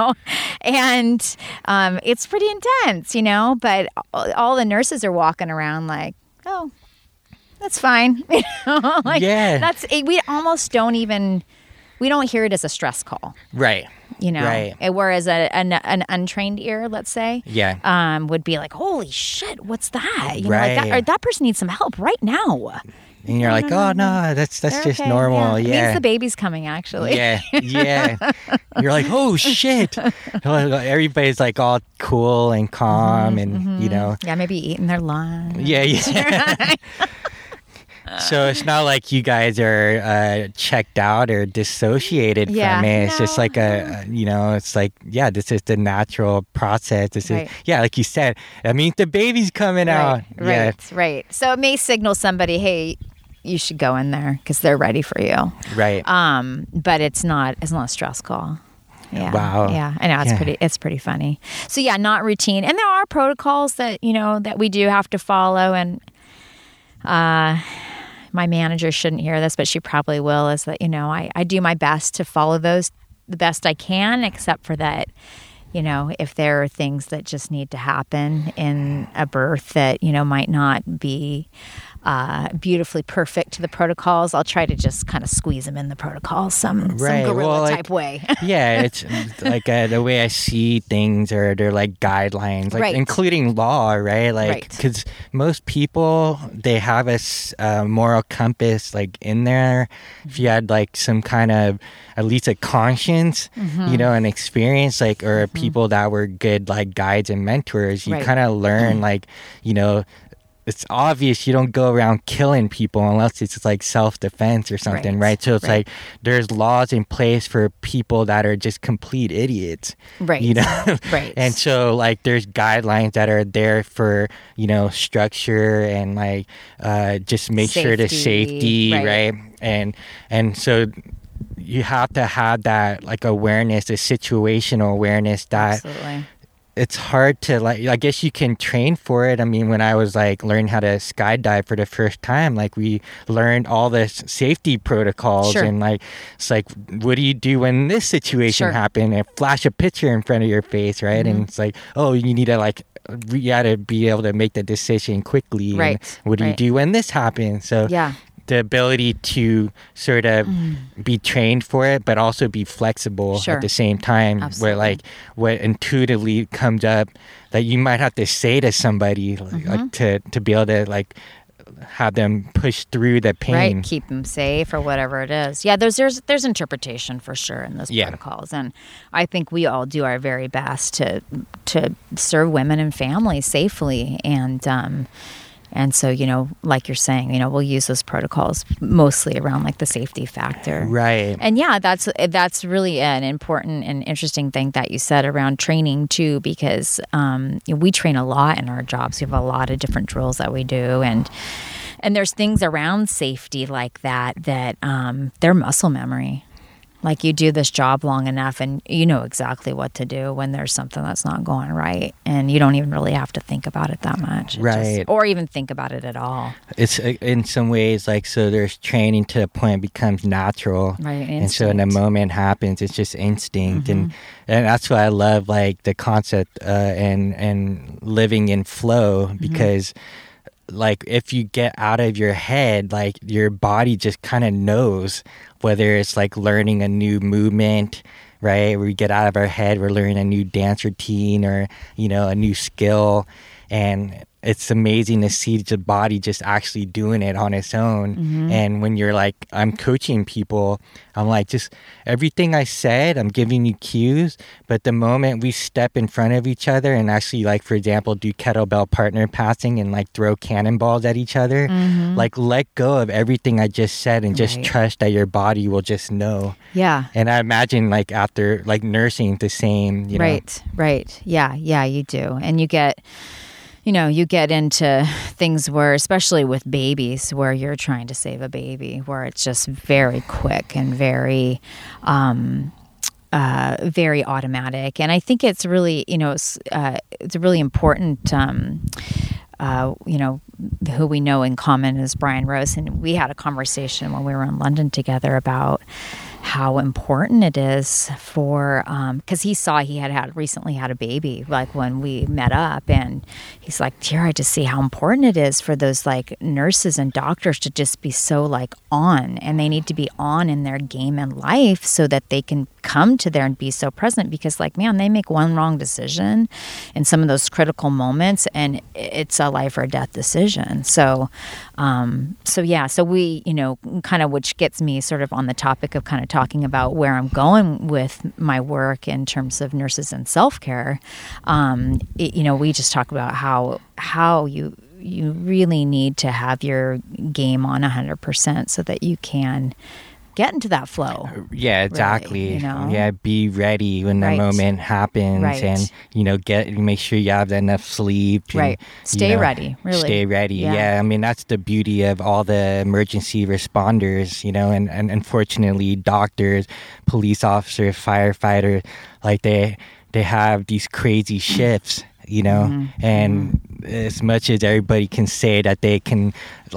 S2: And um, it's pretty intense, you know, but all the nurses are walking around like, oh, that's fine. [LAUGHS] [LAUGHS]
S1: like, yeah.
S2: That's, we almost don't even, we don't hear it as a stress call.
S1: Right.
S2: You know,
S1: right.
S2: whereas a, an, an untrained ear, let's say,
S1: yeah,
S2: um, would be like, "Holy shit, what's that?" You
S1: right.
S2: know, like that, that person needs some help right now
S1: and you're no, like, no, oh no, that's that's They're just okay. normal. Yeah, yeah.
S2: It means the baby's coming. Actually.
S1: Yeah, yeah. [LAUGHS] you're like, oh shit. [LAUGHS] Everybody's like all cool and calm, mm-hmm, and mm-hmm. you know.
S2: Yeah, maybe eating their lunch.
S1: Yeah, yeah. [LAUGHS] so it's not like you guys are uh, checked out or dissociated
S2: yeah,
S1: from it.
S2: It's
S1: no. just like a, you know, it's like, yeah, this is the natural process. This right. is, yeah, like you said, I mean, the baby's coming
S2: right,
S1: out.
S2: Right,
S1: yeah.
S2: right. So it may signal somebody, hey, you should go in there because they're ready for you.
S1: Right.
S2: Um, but it's not it's not a stress call. Yeah.
S1: Wow.
S2: Yeah, I know it's
S1: Yeah.
S2: pretty it's pretty funny. So yeah, not routine. And there are protocols that, you know, that we do have to follow and uh my manager shouldn't hear this, but she probably will, is that, you know, I, I do my best to follow those the best I can, except for that, you know, if there are things that just need to happen in a birth that, you know, might not be uh, beautifully perfect to the protocols, I'll try to just kind of squeeze them in the protocols some,
S1: Right,
S2: some guerrilla
S1: well, like-
S2: type way. [LAUGHS]
S1: yeah, it's like uh, the way I see things, or they're like guidelines, like
S2: Right.
S1: including law, right? Like,
S2: Right.
S1: because most people they have a uh, moral compass like in there. If you had like some kind of at least a conscience,
S2: Mm-hmm.
S1: you know, an experience, like or people that were good like guides and mentors, you
S2: Right.
S1: kind of learn [CLEARS THROAT] like, you know. It's obvious you don't go around killing people unless it's like self defense or something,
S2: Right.
S1: right? So it's
S2: Right.
S1: like there's laws in place for people that are just complete idiots
S2: right.
S1: you know [LAUGHS]
S2: Right.
S1: and so like there's guidelines that are there for you know structure and like uh just make sure the
S2: Safety,
S1: safety
S2: right.
S1: right. and and so you have to have that like awareness the situational awareness that
S2: Absolutely.
S1: It's hard to like i guess you can train for it i mean when i was like learning how to skydive for the first time like we learned all the safety protocols
S2: Sure.
S1: and like it's like what do you do when this situation
S2: Sure.
S1: happened and flash a picture in front of your face right and
S2: Mm-hmm.
S1: it's like oh you need to like you gotta be able to make the decision quickly and
S2: Right,
S1: what do
S2: right.
S1: you do when this happens so
S2: Yeah.
S1: The ability to sort of be trained for it, but also be flexible
S2: Mm. Sure.
S1: at the same time.
S2: Absolutely.
S1: Where like what intuitively comes up that you might have to say to somebody like,
S2: Mm-hmm.
S1: like, to to be able to like have them push through the pain.
S2: Right, keep them safe or whatever it is. Yeah, there's there's there's interpretation for sure in those
S1: Yeah.
S2: protocols, and I think we all do our very best to to serve women and families safely, and um, and so you know, like you're saying, you know, we'll use those protocols mostly around like the safety factor,
S1: Right.
S2: and yeah, that's that's really an important and interesting thing that you said around training too, because um, you know, we train a lot in our jobs. We have a lot of different drills that we do, and and there's things around safety like that that um, they're muscle memory. Like you do this job long enough, and you know exactly what to do when there's something that's not going right, and you don't even really have to think about it that much, It just-
S1: Right.
S2: or even think about it at all.
S1: It's uh, in some ways like so. There's training to the point it becomes natural,
S2: Right,
S1: And so when the.
S2: Mm-hmm.
S1: moment happens, it's just instinct, and and that's why I love like the concept uh, and and living in flow
S2: Mm-hmm.
S1: Like if you get out of your head, like your body just kind of knows whether it's like learning a new movement. Right, we get out of our head, we're learning a new dance routine or you know a new skill, and it's amazing to see the body just actually doing it on its own.
S2: Mm-hmm.
S1: And when you're like, I'm coaching people, I'm like, just everything I said, I'm giving you cues. But the moment we step in front of each other and actually, like, for example, do kettlebell partner passing and like throw cannonballs at each other, like, let go of everything I just said and just
S2: Mm-hmm. Right.
S1: trust that your body will just know.
S2: Yeah,
S1: And I imagine, like, after like nursing, the same, you know.
S2: right right yeah yeah you do and you get you know you get into things where especially with babies where you're trying to save a baby where it's just very quick and very um uh, very automatic, and I think it's really, you know, it's, uh, it's really important, um, uh, you know, who we know in common is Brian Rose, and we had a conversation when we were in London together about how important it is for um, because he saw he had had recently had a baby like when we met up and he's like dear i just see how important it is for those like nurses and doctors to just be so like on and they need to be on in their game and life so that they can come to there and be so present. Because like man they make one wrong decision in some of those critical moments and it's a life or death decision. So um so yeah so we you know kind of which gets me sort of on the topic of kind of talking about where i'm going with my work in terms of nurses and self-care. Um you know we just talk about how how you you really need to have your game on 100% so that you can get into that flow.
S1: Uh, yeah, exactly.
S2: you know?
S1: Yeah, be ready when the
S2: Right.
S1: moment happens,
S2: Right.
S1: and you know, get make sure you have enough sleep. and,
S2: Right.
S1: you
S2: Stay
S1: know,
S2: ready, really.
S1: Stay ready.
S2: Yeah.
S1: Yeah. I mean, that's the beauty of all the emergency responders. You know, and and unfortunately, doctors, police officers, firefighters, like they they have these crazy shifts. You know,
S2: Mm-hmm.
S1: and as much as everybody can say that they can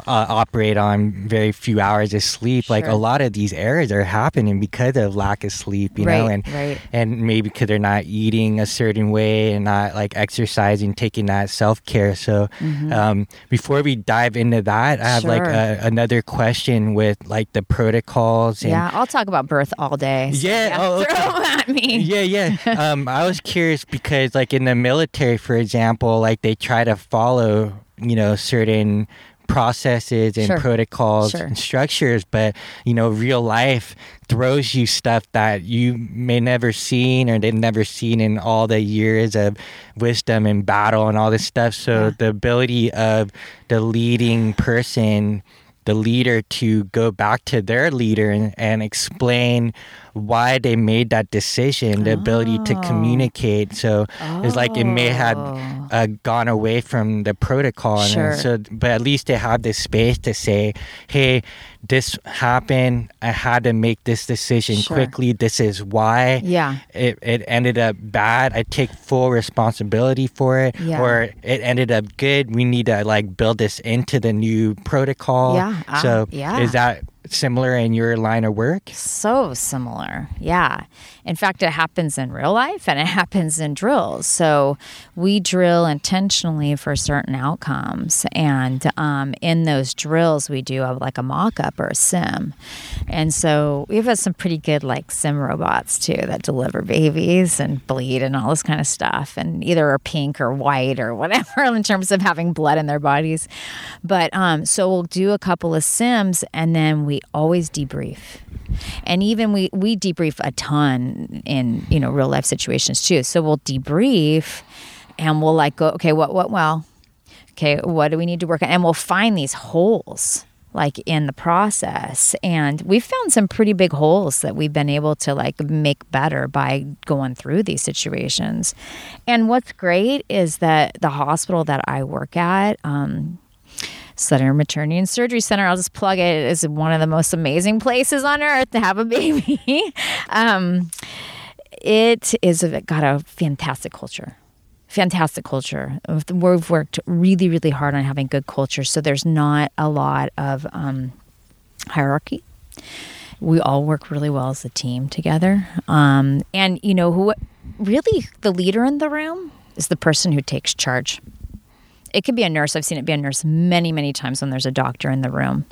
S1: uh, operate on very few hours of sleep, like a lot of these errors are happening because of lack of sleep, you know, and
S2: right.
S1: and maybe because they're not eating a certain way and not like exercising, taking that self care. So, um, before we dive into that, I have like
S2: Mm-hmm.
S1: A, another question with like the protocols. And,
S2: Yeah, I'll talk about birth all day. so
S1: Yeah, [LAUGHS] oh, okay.
S2: throw at me.
S1: yeah, yeah. [LAUGHS] Um, I was curious because, like, in the military, for example, like they try to follow, you know, certain processes and
S2: Sure.
S1: protocols
S2: Sure.
S1: and structures, but you know, real life throws you stuff that you may never seen or they've never seen in all the years of wisdom and battle and all this stuff. So
S2: Yeah.
S1: the ability of the leading person the leader to go back to their leader and, and explain why they made that decision, the ability to
S2: Oh.
S1: communicate. So it's like it may have
S2: Oh.
S1: uh, gone away from the protocol. And
S2: Sure.
S1: so, but at least they have this space to say, hey, this happened. I had to make this decision
S2: Sure.
S1: quickly. This is why
S2: Yeah.
S1: it, it ended up bad. I take full responsibility for it.
S2: Yeah.
S1: Or it ended up good. We need to like build this into the new protocol.
S2: Yeah, uh,
S1: so
S2: yeah.
S1: is that similar in your line of work?
S2: So similar. Yeah. In fact, it happens in real life and it [LAUGHS] happens in drills. So we drill intentionally for certain outcomes. And um, in those drills, we do a, like a mock up or a sim. And so we've had some pretty good like sim robots too that deliver babies and bleed and all this kind of stuff. And either are pink or white or [LAUGHS] whatever in terms of having blood in their bodies. But um, so we'll do a couple of sims and then we always debrief. And even we we debrief a ton in you know real life situations too. So we'll debrief and we'll like go okay what what well okay what do we need to work on? And we'll find these holes like in the process. And we've found some pretty big holes that we've been able to like make better by going through these situations. And what's great is that the hospital that i work at um, Sutter Maternity and Surgery Center. I'll just plug it. It is one of the most amazing places on earth to have a [LAUGHS] baby. um, it is a, got a fantastic culture. Fantastic culture. We've worked really, really hard on having good culture. So there's not a lot of um, hierarchy. We all work really well as a team together. Um, and, you know, who really the leader in the room is the person who takes charge it could be a nurse. I've seen it be a nurse many, many times when there's a doctor in the room.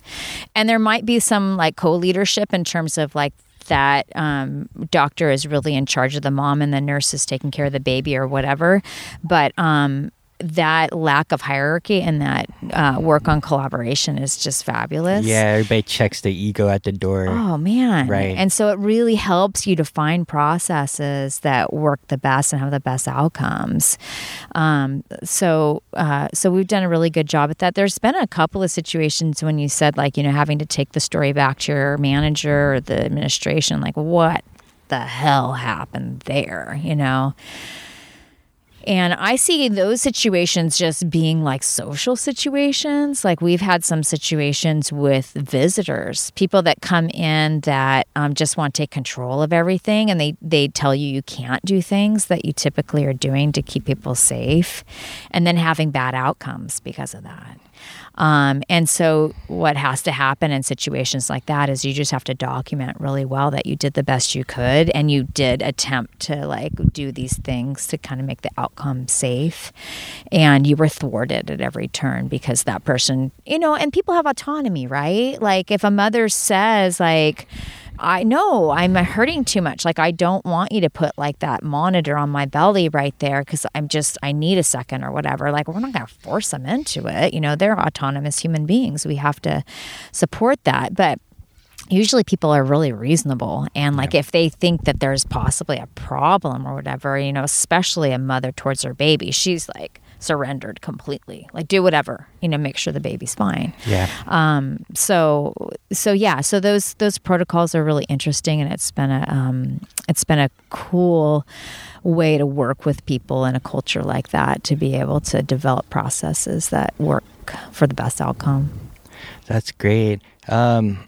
S2: And there might be some like co leadership in terms of like that um, doctor is really in charge of the mom and the nurse is taking care of the baby or whatever. But um, that lack of hierarchy and that uh, work on collaboration is just fabulous.
S1: Yeah, everybody checks the ego at the door.
S2: Oh man.
S1: Right.
S2: And so it really helps you to find processes that work the best and have the best outcomes. Um, so uh, so we've done a really good job at that. There's been a couple of situations when you said like, you know, having to take the story back to your manager or the administration, like what the hell happened there, you know? And I see those situations just being like social situations. Like we've had some situations with visitors, people that come in that um, just want to take control of everything, and they they tell you you can't do things that you typically are doing to keep people safe, and then having bad outcomes because of that. Um, and so, what has to happen in situations like that is you just have to document really well that you did the best you could and you did attempt to like do these things to kind of make the outcome safe. And you were thwarted at every turn because that person, you know, and people have autonomy, right? Like, if a mother says, like, I know I'm hurting too much. Like, I don't want you to put like that monitor on my belly right there because I'm just, I need a second or whatever. Like, we're not going to force them into it. You know, they're autonomous human beings. We have to support that. But usually people are really reasonable. And like, if they think that there's possibly a problem or whatever, you know, especially a mother towards her baby, she's like, surrendered completely. Like do whatever, you know, make sure the baby's fine.
S1: Yeah.
S2: Um, so so yeah, so those those protocols are really interesting, and it's been a um, it's been a cool way to work with people in a culture like that to be able to develop processes that work for the best outcome.
S1: That's great. Um,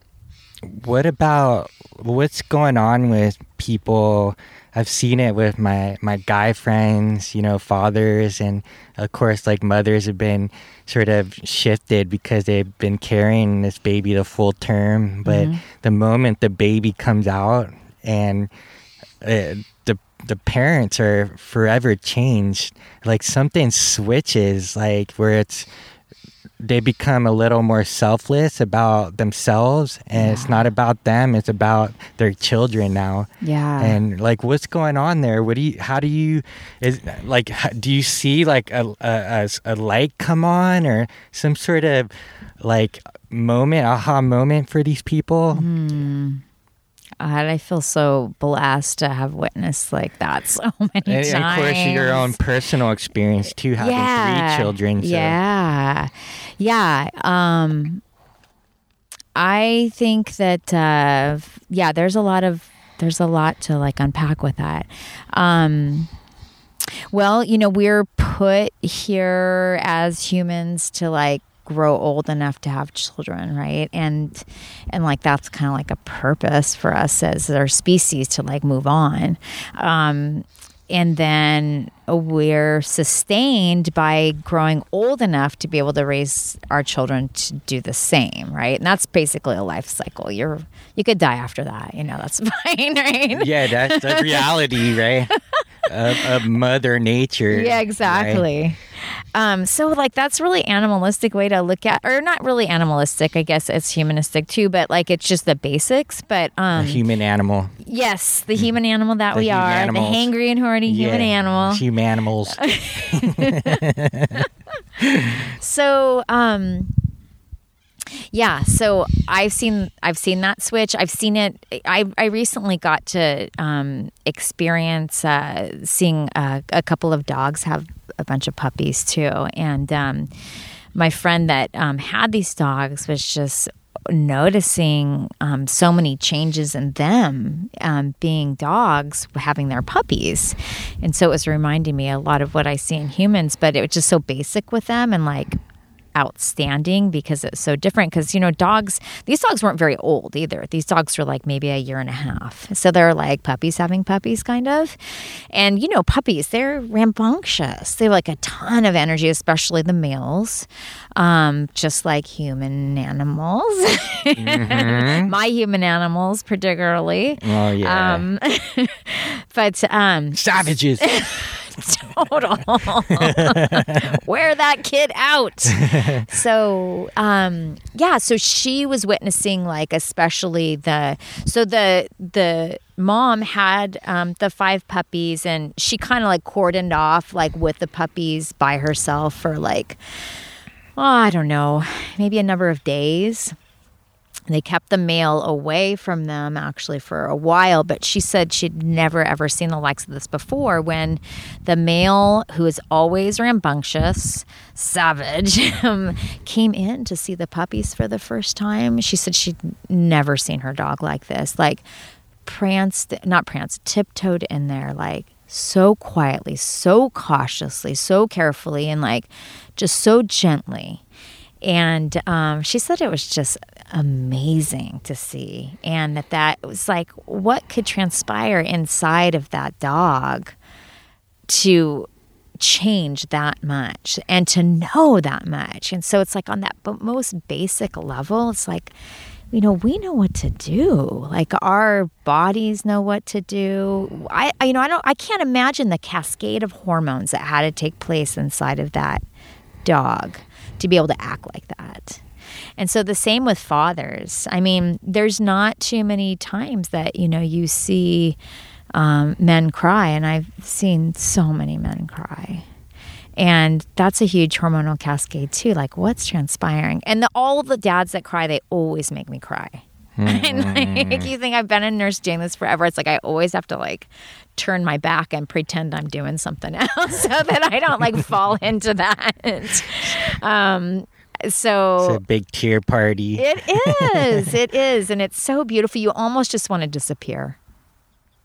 S1: what about what's going on with people? I've seen it with my my guy friends, you know, fathers, and of course, like mothers have been sort of shifted because they've been carrying this baby the full term. But
S2: Mhm.
S1: the moment the baby comes out, and uh, the the parents are forever changed. Like something switches, like where it's they become a little more selfless about themselves and it's not about them it's about their children now
S2: Yeah.
S1: and like what's going on there what do you how do you is like do you see like a, a, a light come on or some sort of like moment aha moment for these people
S2: Hmm. God, I feel so blessed to have witnessed like that so [LAUGHS] many
S1: and,
S2: times.
S1: and of course your own personal experience too having three children so
S2: Yeah. Yeah. Um I think that uh yeah, there's a lot of there's a lot to like unpack with that. Um well, you know, we're put here as humans to like grow old enough to have children, right? And and like that's kind of like a purpose for us as our species to like move on. Um and then we're sustained by growing old enough to be able to raise our children to do the same, right? And that's basically a life cycle. You're you could die after that, you know, that's [LAUGHS] fine, right?
S1: yeah that's the reality right [LAUGHS] of, of mother nature
S2: Yeah,
S1: right?
S2: exactly. Um, so like that's really animalistic way to look at, or not really animalistic. I guess it's humanistic too, but like it's just the basics. But um,
S1: human animal
S2: yes, the human animal that
S1: The
S2: we are,
S1: humanimals.
S2: the hangry and horny human animal.
S1: Human animals. [LAUGHS]
S2: So um, yeah, so I've seen I've seen that switch. I've seen it. I I recently got to um, experience uh, seeing a, a couple of dogs have a bunch of puppies too, and um, my friend that um, had these dogs was just noticing um, so many changes in them um, being dogs having their puppies and so it was reminding me a lot of what i see in humans but it was just so basic with them and like outstanding because it's so different. Because you know dogs these dogs weren't very old either. These dogs were like maybe a year and a half. So they're like puppies having puppies kind of. And you know puppies they're rambunctious. They have like a ton of energy especially the males um, just like human animals. [LAUGHS] My human animals particularly.
S1: Oh yeah.
S2: Um, [LAUGHS] but um,
S1: savages [LAUGHS]
S2: total. [LAUGHS] Wear that kid out. [LAUGHS] so, um, yeah, so she was witnessing like especially the so the the mom had um, the five puppies and she kind of like cordoned off like with the puppies by herself for like oh, I don't know, maybe a number of days. They kept the male away from them actually for a while, but she said she'd never ever seen the likes of this before when the male, who is always rambunctious, savage, [LAUGHS] came in to see the puppies for the first time. She said she'd never seen her dog like this. Like, pranced, not pranced, tiptoed in there, like so quietly, so cautiously, so carefully, and like just so gently. And um, she said it was just amazing to see. And that that was like, what could transpire inside of that dog to change that much and to know that much. And so it's like on that most basic level, it's like, you know, we know what to do. Like our bodies know what to do. I you know, I don't I can't imagine the cascade of hormones that had to take place inside of that dog to be able to act like that. And so the same with fathers. I mean, there's not too many times that, you know, you see um, men cry, and I've seen so many men cry. And that's a huge hormonal cascade too. Like, what's transpiring? And the, all of the dads that cry, they always make me cry. [LAUGHS] and like you think I've been a nurse doing this forever. It's like I always have to like turn my back and pretend I'm doing something [LAUGHS] else so that I don't like fall [LAUGHS] into that. Um, so
S1: It's a big tear party.
S2: it is. It is. And it's so beautiful. You almost just want to disappear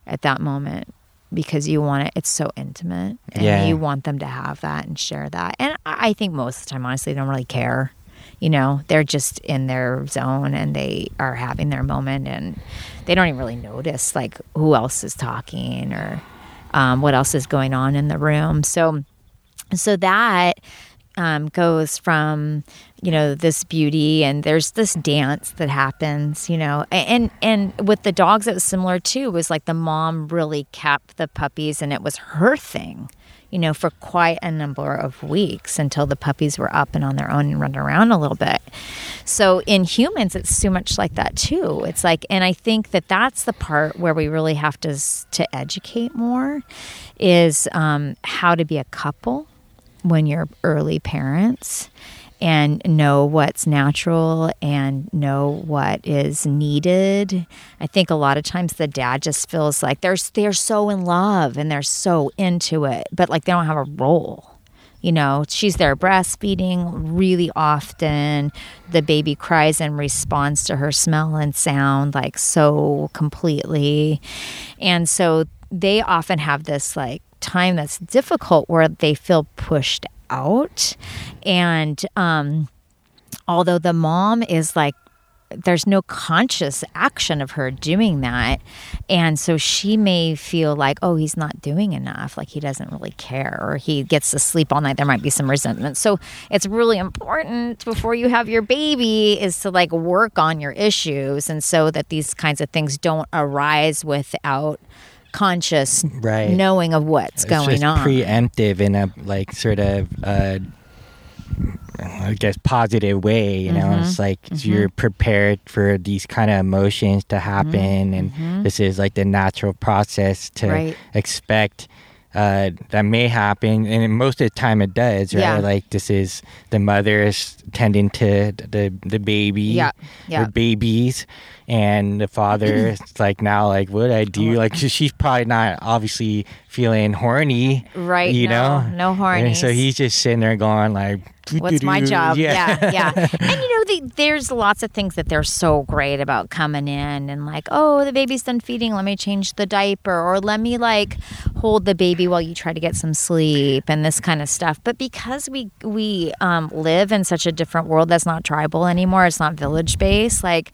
S2: at that moment because you want it. It's so intimate. And
S1: Yeah.
S2: you want them to have that and share that. And I think most of the time, honestly, they don't really care. You know, they're just in their zone and they are having their moment and they don't even really notice like who else is talking or um, what else is going on in the room. So, so that um, goes from you know this beauty and there's this dance that happens you know and and with the dogs it was similar too. It was like the mom really kept the puppies and it was her thing you know for quite a number of weeks until the puppies were up and on their own and running around a little bit. So in humans it's so much like that too. It's like and i think that that's the part where we really have to to educate more is um, how to be a couple when you're early parents and know what's natural and know what is needed. I think a lot of times the dad just feels like they're they're so in love and they're so into it, but like they don't have a role. You know, she's there breastfeeding really often. The baby cries in response to her smell and sound, like so completely. And so they often have this like time that's difficult where they feel pushed out. And um, although the mom is like, there's no conscious action of her doing that. And so she may feel like, oh, he's not doing enough. Like he doesn't really care, or he gets to sleep all night. There might be some resentment. So it's really important before you have your baby is to like work on your issues. And so that these kinds of things don't arise without conscious
S1: Right.
S2: knowing of what's
S1: It's
S2: going on.
S1: preemptive in a like sort of uh I guess positive way, you know.
S2: Mm-hmm.
S1: It's like you're prepared for these kind of emotions to happen and this is like the natural process to
S2: Mm-hmm. Right.
S1: expect uh, that may happen, and most of the time it does, right?
S2: Yeah.
S1: Like this is the mother is tending to the the baby,
S2: Yeah, yeah.
S1: or babies, and the father [CLEARS THROAT] is like now, like what I do? Like she's probably not obviously feeling horny,
S2: Right,
S1: You
S2: no,
S1: know,
S2: no
S1: And so he's just sitting there going like,
S2: What's my job? Yeah, yeah. [LAUGHS] And you know, the, there's lots of things that they're so great about coming in and like, oh, the baby's done feeding. Let me change the diaper, or let me like hold the baby while you try to get some sleep and this kind of stuff. But because we we um, live in such a different world that's not tribal anymore, it's not village based. Like,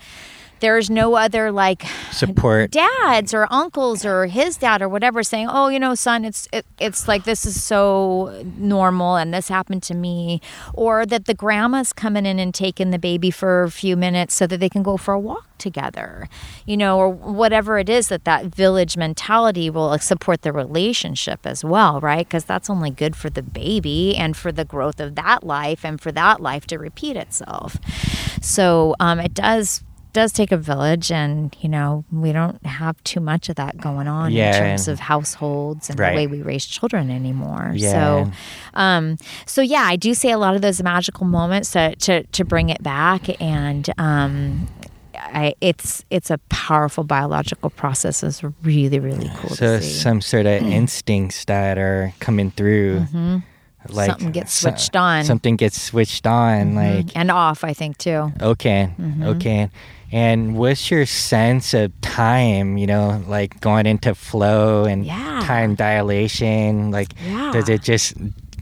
S2: there's no other like
S1: support.
S2: dads or uncles or his dad or whatever saying, "Oh, you know, son, it's it, it's like this is so normal and this happened to me," or that the grandma's coming in and taking the baby for a few minutes so that they can go for a walk together, you know, or whatever it is that that village mentality will like, support the relationship as well, right? Because that's only good for the baby and for the growth of that life and for that life to repeat itself. So um, it does does take a village and you know we don't have too much of that going on
S1: Yeah,
S2: in terms of households and
S1: Right.
S2: the way we raise children anymore
S1: Yeah.
S2: so um so yeah i do say a lot of those magical moments to to, to bring it back and um I, it's it's a powerful biological process. It's really really cool
S1: So
S2: to see.
S1: some sort of instincts that are coming through, like
S2: Mm-hmm. Something gets
S1: so-
S2: switched on.
S1: Something gets switched on, like
S2: and off, I think too.
S1: Okay.
S2: Mm-hmm.
S1: Okay. And what's your sense of time, you know, like going into flow and
S2: Yeah.
S1: time dilation? Like,
S2: Yeah.
S1: does it just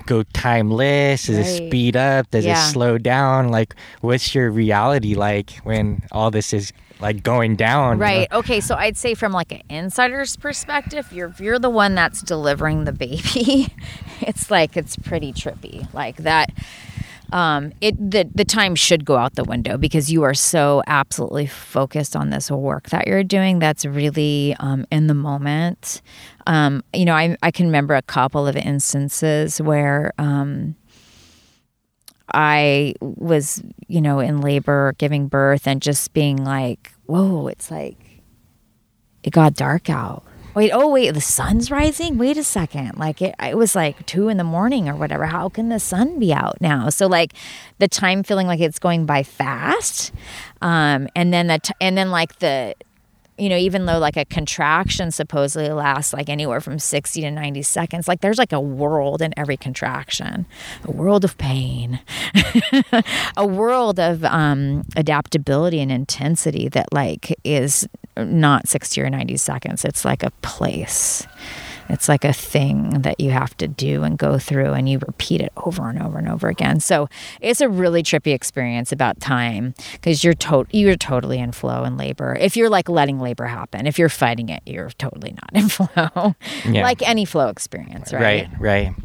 S1: go timeless? Does it speed up? Does
S2: Yeah.
S1: it slow down? Like, what's your reality like when all this is like going down? you know?
S2: Right. Okay. So I'd say from like an insider's perspective, you're you're the one that's delivering the baby, [LAUGHS] it's like it's pretty trippy. Like that. Um, it the the time should go out the window because you are so absolutely focused on this work that you're doing. That's really um, in the moment. Um, you know, I I can remember a couple of instances where. Um, I was, you know, in labor, giving birth, and just being like, whoa, it's like it got dark out. Wait, oh wait, the sun's rising. Wait a second, like it, it was like two in the morning or whatever. How can the sun be out now? So like the time feeling like it's going by fast, um, and then the and then like the you know, even though like a contraction supposedly lasts like anywhere from 60 to 90 seconds, like there's like a world in every contraction, a world of pain, [LAUGHS] a world of um, adaptability and intensity that like is not 60 or 90 seconds. It's like a place. It's like a thing that you have to do and go through, and you repeat it over and over and over again. So it's a really trippy experience about time because you're to- you're totally in flow in labor. If you're like letting labor happen, if you're fighting it, you're totally not in [LAUGHS] flow.
S1: Yeah.
S2: Like any flow experience, right?
S1: Right, right.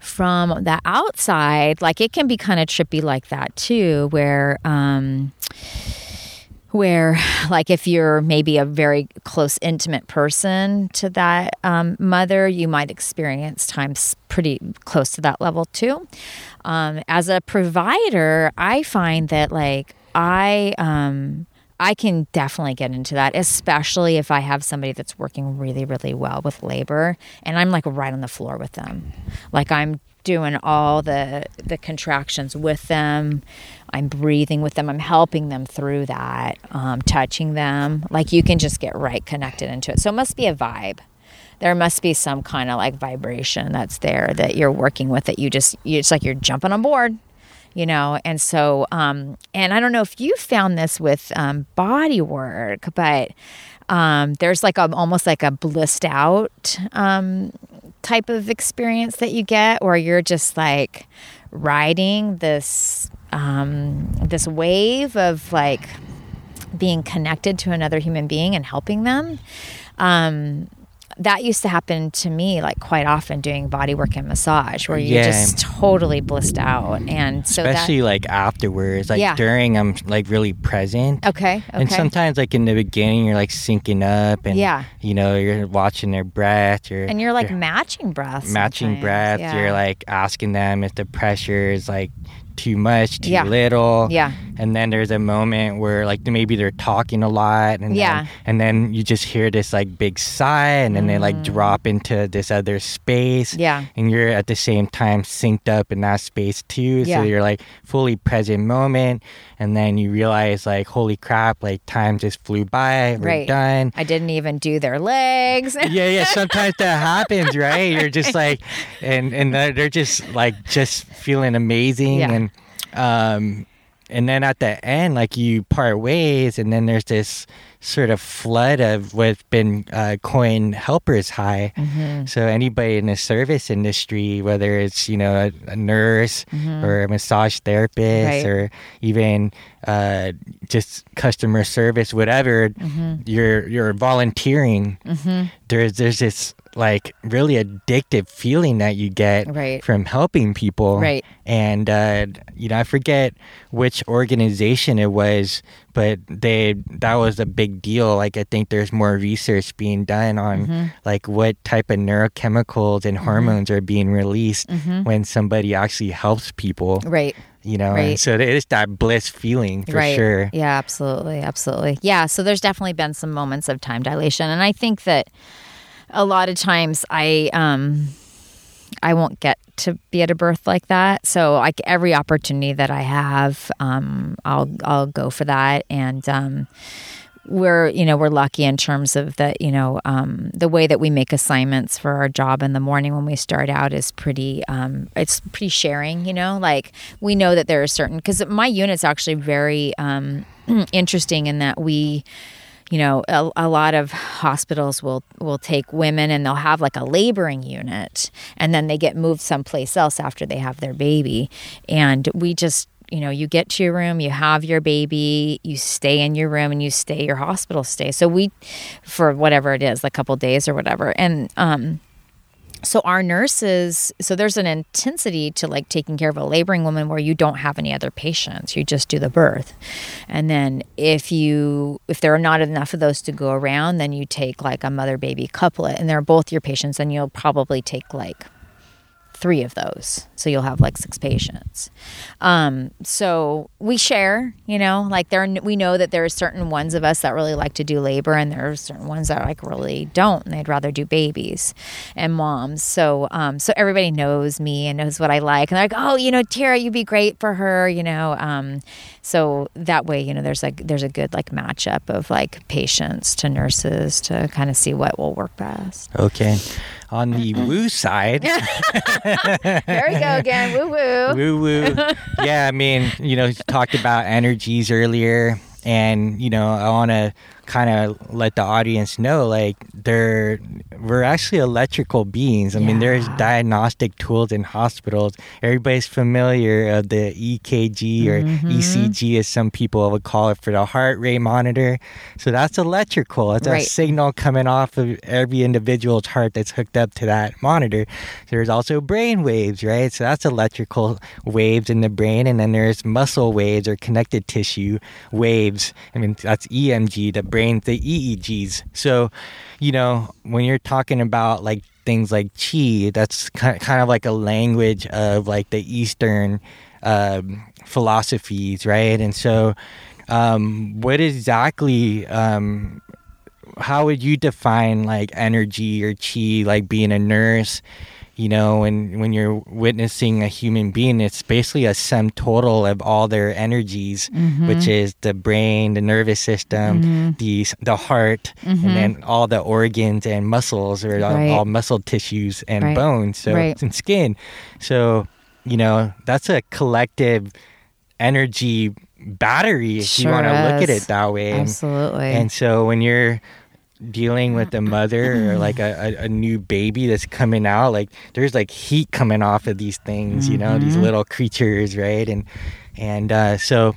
S2: From the outside, like it can be kind of trippy like that too, where. um where like if you're maybe a very close intimate person to that um, mother you might experience times pretty close to that level too um, as a provider i find that like i um, I can definitely get into that, especially if I have somebody that's working really, really well with labor and I'm like right on the floor with them. Like I'm doing all the the contractions with them. I'm breathing with them. I'm helping them through that, um, touching them. Like you can just get right connected into it. So it must be a vibe. There must be some kind of like vibration that's there that you're working with that you just it's like you're jumping on board you know and so um and i don't know if you found this with um body work but um there's like a almost like a blissed out um type of experience that you get where you're just like riding this um this wave of like being connected to another human being and helping them um that used to happen to me like quite often doing body work and massage where you're
S1: Yeah.
S2: just totally blissed out and so
S1: Especially like afterwards, like
S2: Yeah.
S1: during, I'm like really present.
S2: okay okay
S1: And sometimes, like in the beginning, you're like syncing up, and
S2: Yeah.
S1: you know, you're watching their breath, you're
S2: and you're like
S1: you're
S2: matching breaths
S1: matching breath.
S2: yeah.
S1: You're like asking them if the pressure is like too much, too
S2: Yeah.
S1: little.
S2: yeah
S1: And then there's a moment where like maybe they're talking a lot, and
S2: Yeah.
S1: then, and then you just hear this like big sigh, and then they like drop into this other space.
S2: Mm. yeah
S1: and you're at the same time synced up in that space too.
S2: Yeah.
S1: So you're like fully present moment, and then you realize like, holy crap, like time just flew by. We're
S2: Right.
S1: done.
S2: i didn't even do their legs [LAUGHS]
S1: Yeah, yeah. Sometimes that happens, right? You're just like, and and they're they're just like just feeling amazing,
S2: Yeah.
S1: and um, and then at the end, like you part ways, and then there's this sort of flood of what's been uh, coined helpers high.
S2: Mm-hmm.
S1: So anybody in the service industry, whether it's you know a, a nurse or a massage therapist
S2: Mm-hmm. Right.
S1: or even uh, just customer service, whatever,
S2: Mm-hmm.
S1: you're you're volunteering. There's there's this like really addictive feeling that you get
S2: Right.
S1: from helping people.
S2: Right.
S1: And uh, you know I forget which organization it was, but they that was a big deal. Like I think there's more research being done on
S2: Mm-hmm.
S1: like what type of neurochemicals and hormones are being released when somebody actually helps people.
S2: right
S1: You know,
S2: Right.
S1: so it is that bliss feeling for
S2: right
S1: sure.
S2: yeah absolutely absolutely yeah so there's definitely been some moments of time dilation and i think that a lot of times i um i won't get to be at a birth like that. So like every opportunity that i have um i'll i'll go for that. And um we're you know we're lucky in terms of that you know um, the way that we make assignments for our job in the morning when we start out is pretty um, it's pretty sharing you know? Like we know that there are certain because my unit's actually very um, [CLEARS THROAT] interesting in that we you know a, a lot of hospitals will will take women and they'll have like a laboring unit and then they get moved someplace else after they have their baby. And we just you know you get to your room you have your baby you stay in your room and you stay your hospital stay so we for whatever it is a couple days or whatever. And um so our nurses so there's an intensity to like taking care of a laboring woman where you don't have any other patients. You just do the birth. And then if you if there are not enough of those to go around then you take like a mother baby couplet and they're both your patients and you'll probably take like three of those. So you'll have like six patients. Um, so we share, you know, like there, we know that there are certain ones of us that really like to do labor and there are certain ones that like really don't and they'd rather do babies and moms. So, um, so everybody knows me and knows what I like. And they're like, oh, you know, Tara, you'd be great for her, you know. Um, so that way, you know, there's like, there's a good like matchup of like patients to nurses to kind of see what will work best.
S1: Okay. On the [LAUGHS] woo side, [LAUGHS]
S2: there we go again. Woo woo.
S1: woo woo. Yeah, I mean, you know, you talked about energies earlier, and you know, I want to kind of let the audience know, like, they're we're actually electrical beings. I mean, there's diagnostic tools in hospitals. Everybody's familiar of the EKG or
S2: Mm-hmm.
S1: ECG, as some people would call it, for the heart rate monitor. So that's electrical. It's
S2: Right.
S1: a signal coming off of every individual's heart that's hooked up to that monitor. There's also brain waves, right? So that's electrical waves in the brain, and then there's muscle waves or connected tissue waves. I mean, that's EMG, the the EEGs. So, you know, when you're talking about like things like chi, that's kind kind of like a language of like the Eastern um, philosophies, right? And so, um, what exactly um, how would you define like energy or chi like being a nurse you know and when you're witnessing a human being it's basically a sum total of all their energies mm-hmm. which is the brain the nervous system mm-hmm. the the heart and mm-hmm. then all the organs and muscles or all,
S2: Right.
S1: all muscle tissues and
S2: Right.
S1: bones so
S2: Right.
S1: and skin so you know that's a collective energy battery if you want to look at it that way And-
S2: Absolutely.
S1: and so when you're dealing with a mother or like a, a, a new baby that's coming out, like there's like heat coming off of these things, you know, these little creatures, right? And and uh, so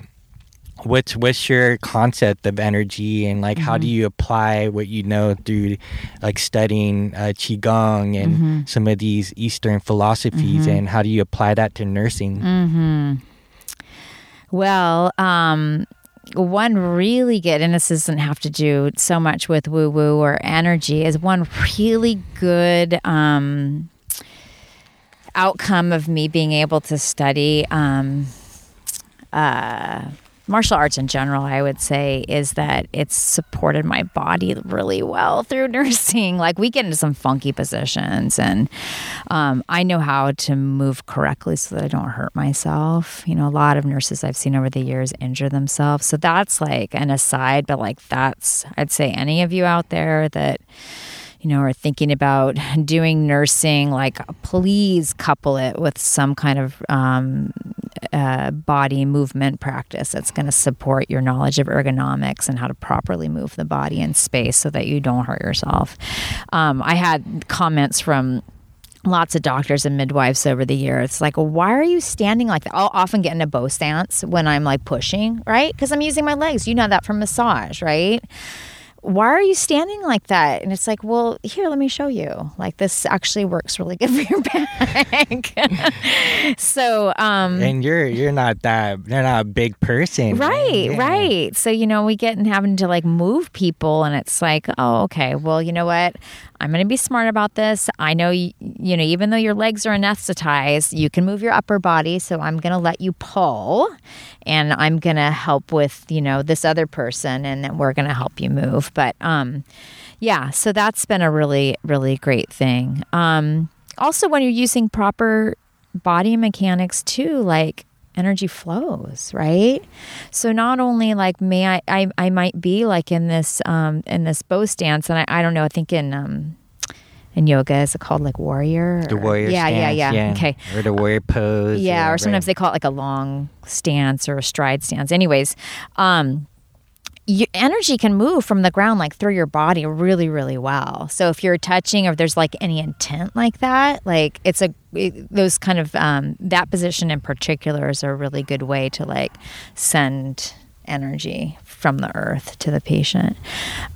S1: what's what's your concept of energy and like how do you apply what you know through like studying uh, qigong and some of these eastern philosophies and how do you apply that to nursing?
S2: Mm-hmm. Well, um, one really good, and this doesn't have to do so much with woo woo or energy, is one really good um, outcome of me being able to study um, uh, martial arts in general, I would say, is that it's supported my body really well through [LAUGHS] nursing. Like we get into some funky positions, and um, I know how to move correctly so that I don't hurt myself. You know, a lot of nurses I've seen over the years injure themselves. So that's like an aside, but like that's, I'd say, any of you out there that you know, are thinking about doing nursing, like please couple it with some kind of um, uh, body movement practice that's going to support your knowledge of ergonomics and how to properly move the body in space so that you don't hurt yourself. Um, I had comments from lots of doctors and midwives over the years. It's like, why are you standing like that? I'll often get in a bow stance when I'm like pushing, right? Because I'm using my legs. You know that from massage, right? Why are you standing like that? And it's like, well, here, let me show you. Like this actually works really good [LAUGHS] for your back. [LAUGHS] so, um,
S1: and you're you're not that you're not a big person
S2: Right,
S1: Yeah.
S2: right. So, you know, we get in having to like move people, and it's like, oh, okay, well, you know what? I'm going to be smart about this. I know, you, you know, even though your legs are anesthetized, you can move your upper body. So I'm going to let you pull, and I'm going to help with, you know, this other person, and then we're going to help you move. But, um, yeah, so that's been a really, really great thing. Um, also, when you're using proper body mechanics too, like energy flows, right? So not only like may I, I, I might be like in this um in this bow stance, and I, I don't know, I think in um in yoga is it called like warrior?
S1: The
S2: or-
S1: warrior
S2: yeah,
S1: stance,
S2: yeah, yeah, Okay.
S1: Or the warrior pose.
S2: Yeah, or sometimes
S1: right.
S2: they call it like a long stance or a stride stance. Anyways, um, your energy can move from the ground like through your body really, really well. So if you're touching or there's like any intent like that, like it's a it, those kind of um, that position in particular is a really good way to like send energy from the earth to the patient.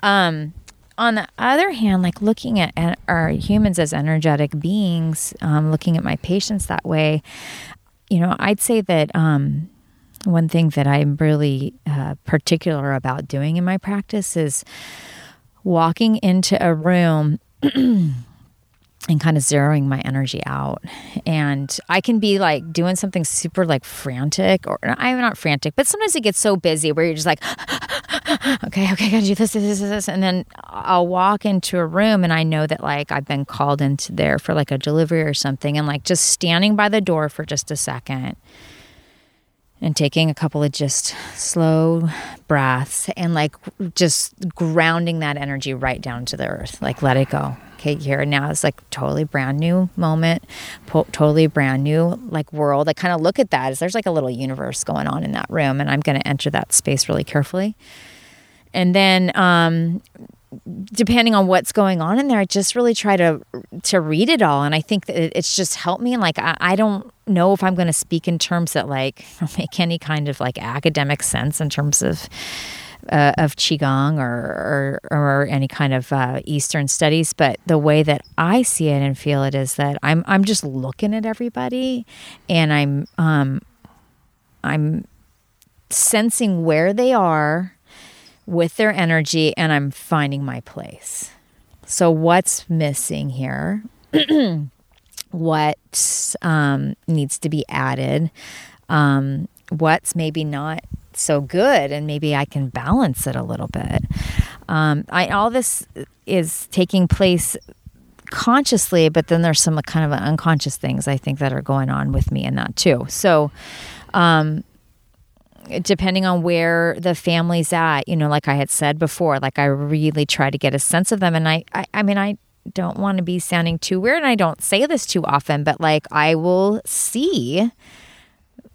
S2: Um, on the other hand, like looking at en- our humans as energetic beings, um, looking at my patients that way, you know, I'd say that um, one thing that I'm really uh, particular about doing in my practice is walking into a room [CLEARS THROAT] and kind of zeroing my energy out. And I can be like doing something super like frantic, or I'm not frantic, but sometimes it gets so busy where you're just like, [GASPS] okay, okay, gotta do this, this, this, this. And then I'll walk into a room and I know that like I've been called into there for like a delivery or something. And like just standing by the door for just a second and taking a couple of just slow breaths and like just grounding that energy right down to the earth, like let it go okay, here now is like totally brand new moment, po- totally brand new like world. I kind of look at that as there's like a little universe going on in that room, and I'm going to enter that space really carefully. And then, um, depending on what's going on in there, I just really try to to read it all, and I think that it's just helped me. And like, I, I don't know if I'm going to speak in terms that like [LAUGHS] make any kind of like academic sense in terms of uh, of qigong or, or, or any kind of uh, Eastern studies, but the way that I see it and feel it is that I'm I'm just looking at everybody, and I'm um, I'm sensing where they are with their energy, and I'm finding my place. So what's missing here? [CLEARS THROAT] what um, needs to be added? Um, what's maybe not so good and maybe I can balance it a little bit. Um, I, all this is taking place consciously, but then there's some kind of unconscious things I think that are going on with me in that too. So, um, depending on where the family's at, you know, like I had said before, like I really try to get a sense of them. And I, I, I mean, I don't want to be sounding too weird and I don't say this too often, but like I will see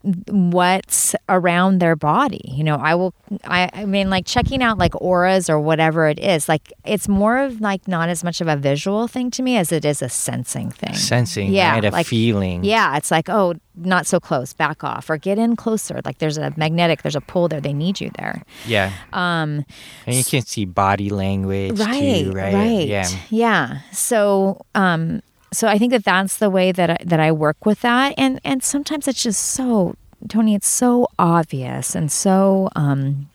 S2: what's around their body. You know, I will, I, I mean, like checking out like auras or whatever it is, like it's more of like not as much of a visual thing to me as it is a sensing thing.
S1: Sensing, yeah, right? a
S2: like,
S1: feeling.
S2: Yeah, it's like, oh, not so close, back off, or get in closer. Like there's a magnetic, there's a pull there. They need you there.
S1: Yeah. Um, and you can see body language
S2: right,
S1: too, right?
S2: Right.
S1: Yeah.
S2: Yeah. So, um, so I think that that's the way that I, that I work with that, and and sometimes it's just so Tony, it's so obvious and so um,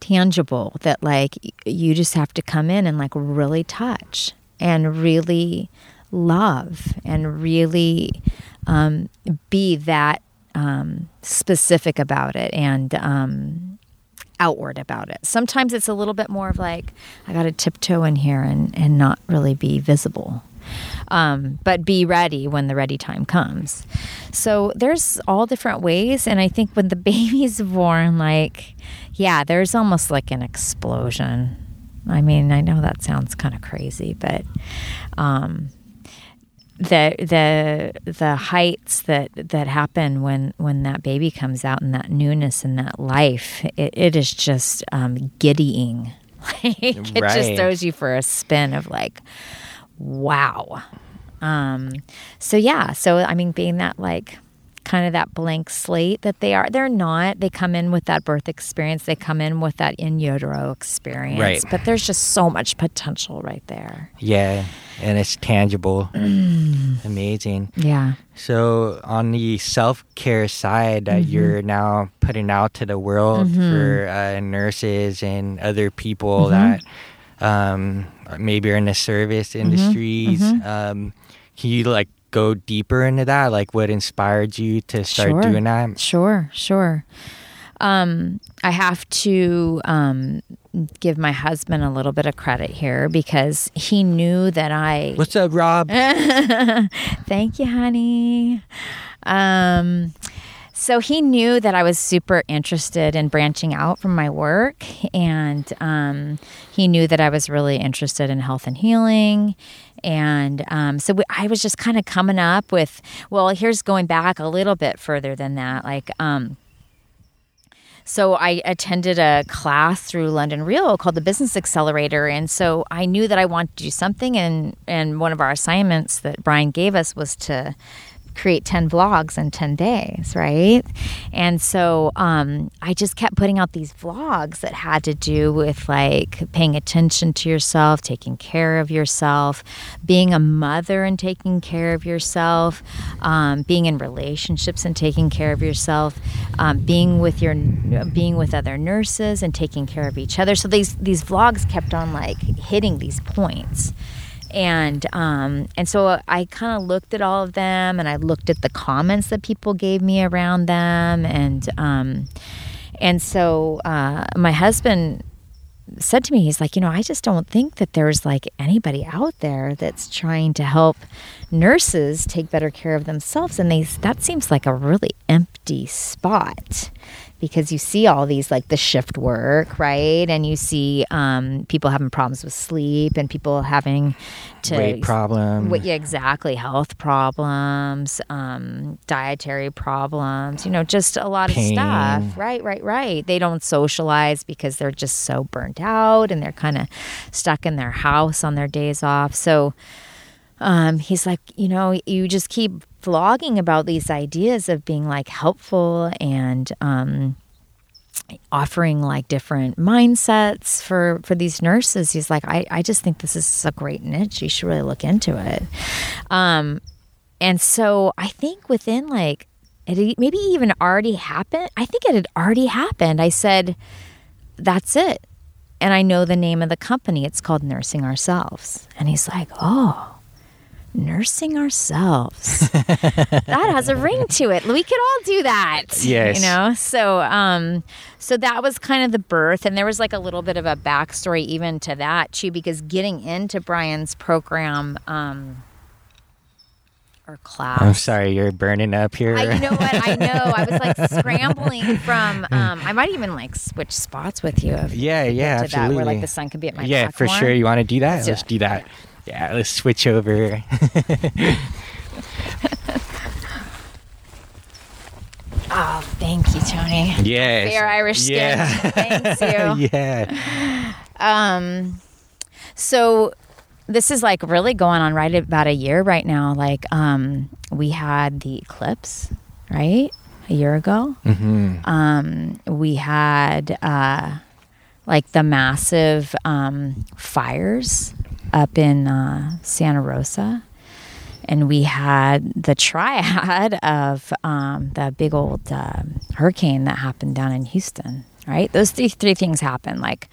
S2: tangible that like you just have to come in and like really touch and really love and really um, be that um, specific about it. And um, outward about it. Sometimes it's a little bit more of like, I got to tiptoe in here and, and not really be visible. Um, but be ready when the ready time comes. So there's all different ways. And I think when the [LAUGHS] baby's born, like, yeah, there's almost like an explosion. I mean, I know that sounds kind of crazy, but um, the the the heights that that happen when when that baby comes out and that newness and that life it, it is just um, giddying. [LAUGHS] Like it right. just throws you for a spin of like wow. Um so yeah. So i mean being that like kind of that blank slate that they are. They're not. They come in with that birth experience. They come in with that in utero experience.
S1: Right.
S2: But there's just so much potential right there.
S1: Yeah, and it's tangible. Mm. Amazing.
S2: Yeah.
S1: So on the self care side that mm-hmm. you're now putting out to the world mm-hmm. for uh, nurses and other people mm-hmm. that um, maybe are in the service mm-hmm. industries. Mm-hmm. Um, can you like go deeper into that? Like what inspired you to start
S2: sure.
S1: doing that?
S2: Sure, sure. Um, I have to um, give my husband a little bit of credit here because he knew that I.
S1: What's up, Rob? [LAUGHS]
S2: Thank you, honey. Um, so he knew that I was super interested in branching out from my work, and um, he knew that I was really interested in health and healing and um, so we, I was just kind of coming up with, well, here's going back a little bit further than that. Like, um, so I attended a class through London Real called the Business Accelerator, and so I knew that I wanted to do something. And and one of our assignments that Brian gave us was to create 10 vlogs in 10 days, right? And so um, I just kept putting out these vlogs that had to do with like paying attention to yourself, taking care of yourself, being a mother and taking care of yourself, um, being in relationships and taking care of yourself, um, being with your being with other nurses and taking care of each other. So these these vlogs kept on like hitting these points and um, and so I kind of looked at all of them, and I looked at the comments that people gave me around them, and um, and so uh, my husband said to me, he's like, you know, I just don't think that there's like anybody out there that's trying to help nurses take better care of themselves, and they that seems like a really empty spot because you see all these like the shift work, right? And you see um, people having problems with sleep and people having to
S1: Weight problem.
S2: Wait, yeah, exactly. Health problems, um, dietary problems, you know, just a lot
S1: Pain.
S2: of stuff. Right, right, right. They don't socialize because they're just so burnt out and they're kind of stuck in their house on their days off. So um, he's like, you know, you just keep vlogging about these ideas of being like helpful and um, offering like different mindsets for for these nurses he's like i, I just think this is a great niche. You should really look into it. Um, and so i think within like it maybe even already happened i think it had already happened. I said that's it. And i know the name of the company. It's called nursing ourselves. And he's like oh nursing ourselves. [LAUGHS] that has a ring to it. We could all do that.
S1: Yes.
S2: You know? So um so that was kind of the birth and there was like a little bit of a backstory even to that too, because getting into Brian's program um or class.
S1: I'm sorry, you're burning up here.
S2: I, you know what? I [LAUGHS] know. I was like scrambling from. Um, I might even like switch spots with you. If
S1: yeah, yeah,
S2: to
S1: absolutely.
S2: That, where like the sun could be at my
S1: yeah,
S2: back
S1: for sure. You want to do that?
S2: Let's
S1: Let's
S2: it.
S1: do that. Yeah, let's switch over. [LAUGHS]
S2: Oh, thank you, Tony.
S1: yes.
S2: Fair Irish skin.
S1: Yeah.
S2: Thanks you. [LAUGHS]
S1: yeah.
S2: Um, so this is like really going on right about a year right now. Like, um, we had the eclipse, right? A year ago.
S1: hmm
S2: Um, we had uh, like the massive um, fires up in uh, Santa Rosa. And we had the triad [LAUGHS] of um, the big old uh, hurricane that happened down in Houston, right? Those three, three things happened like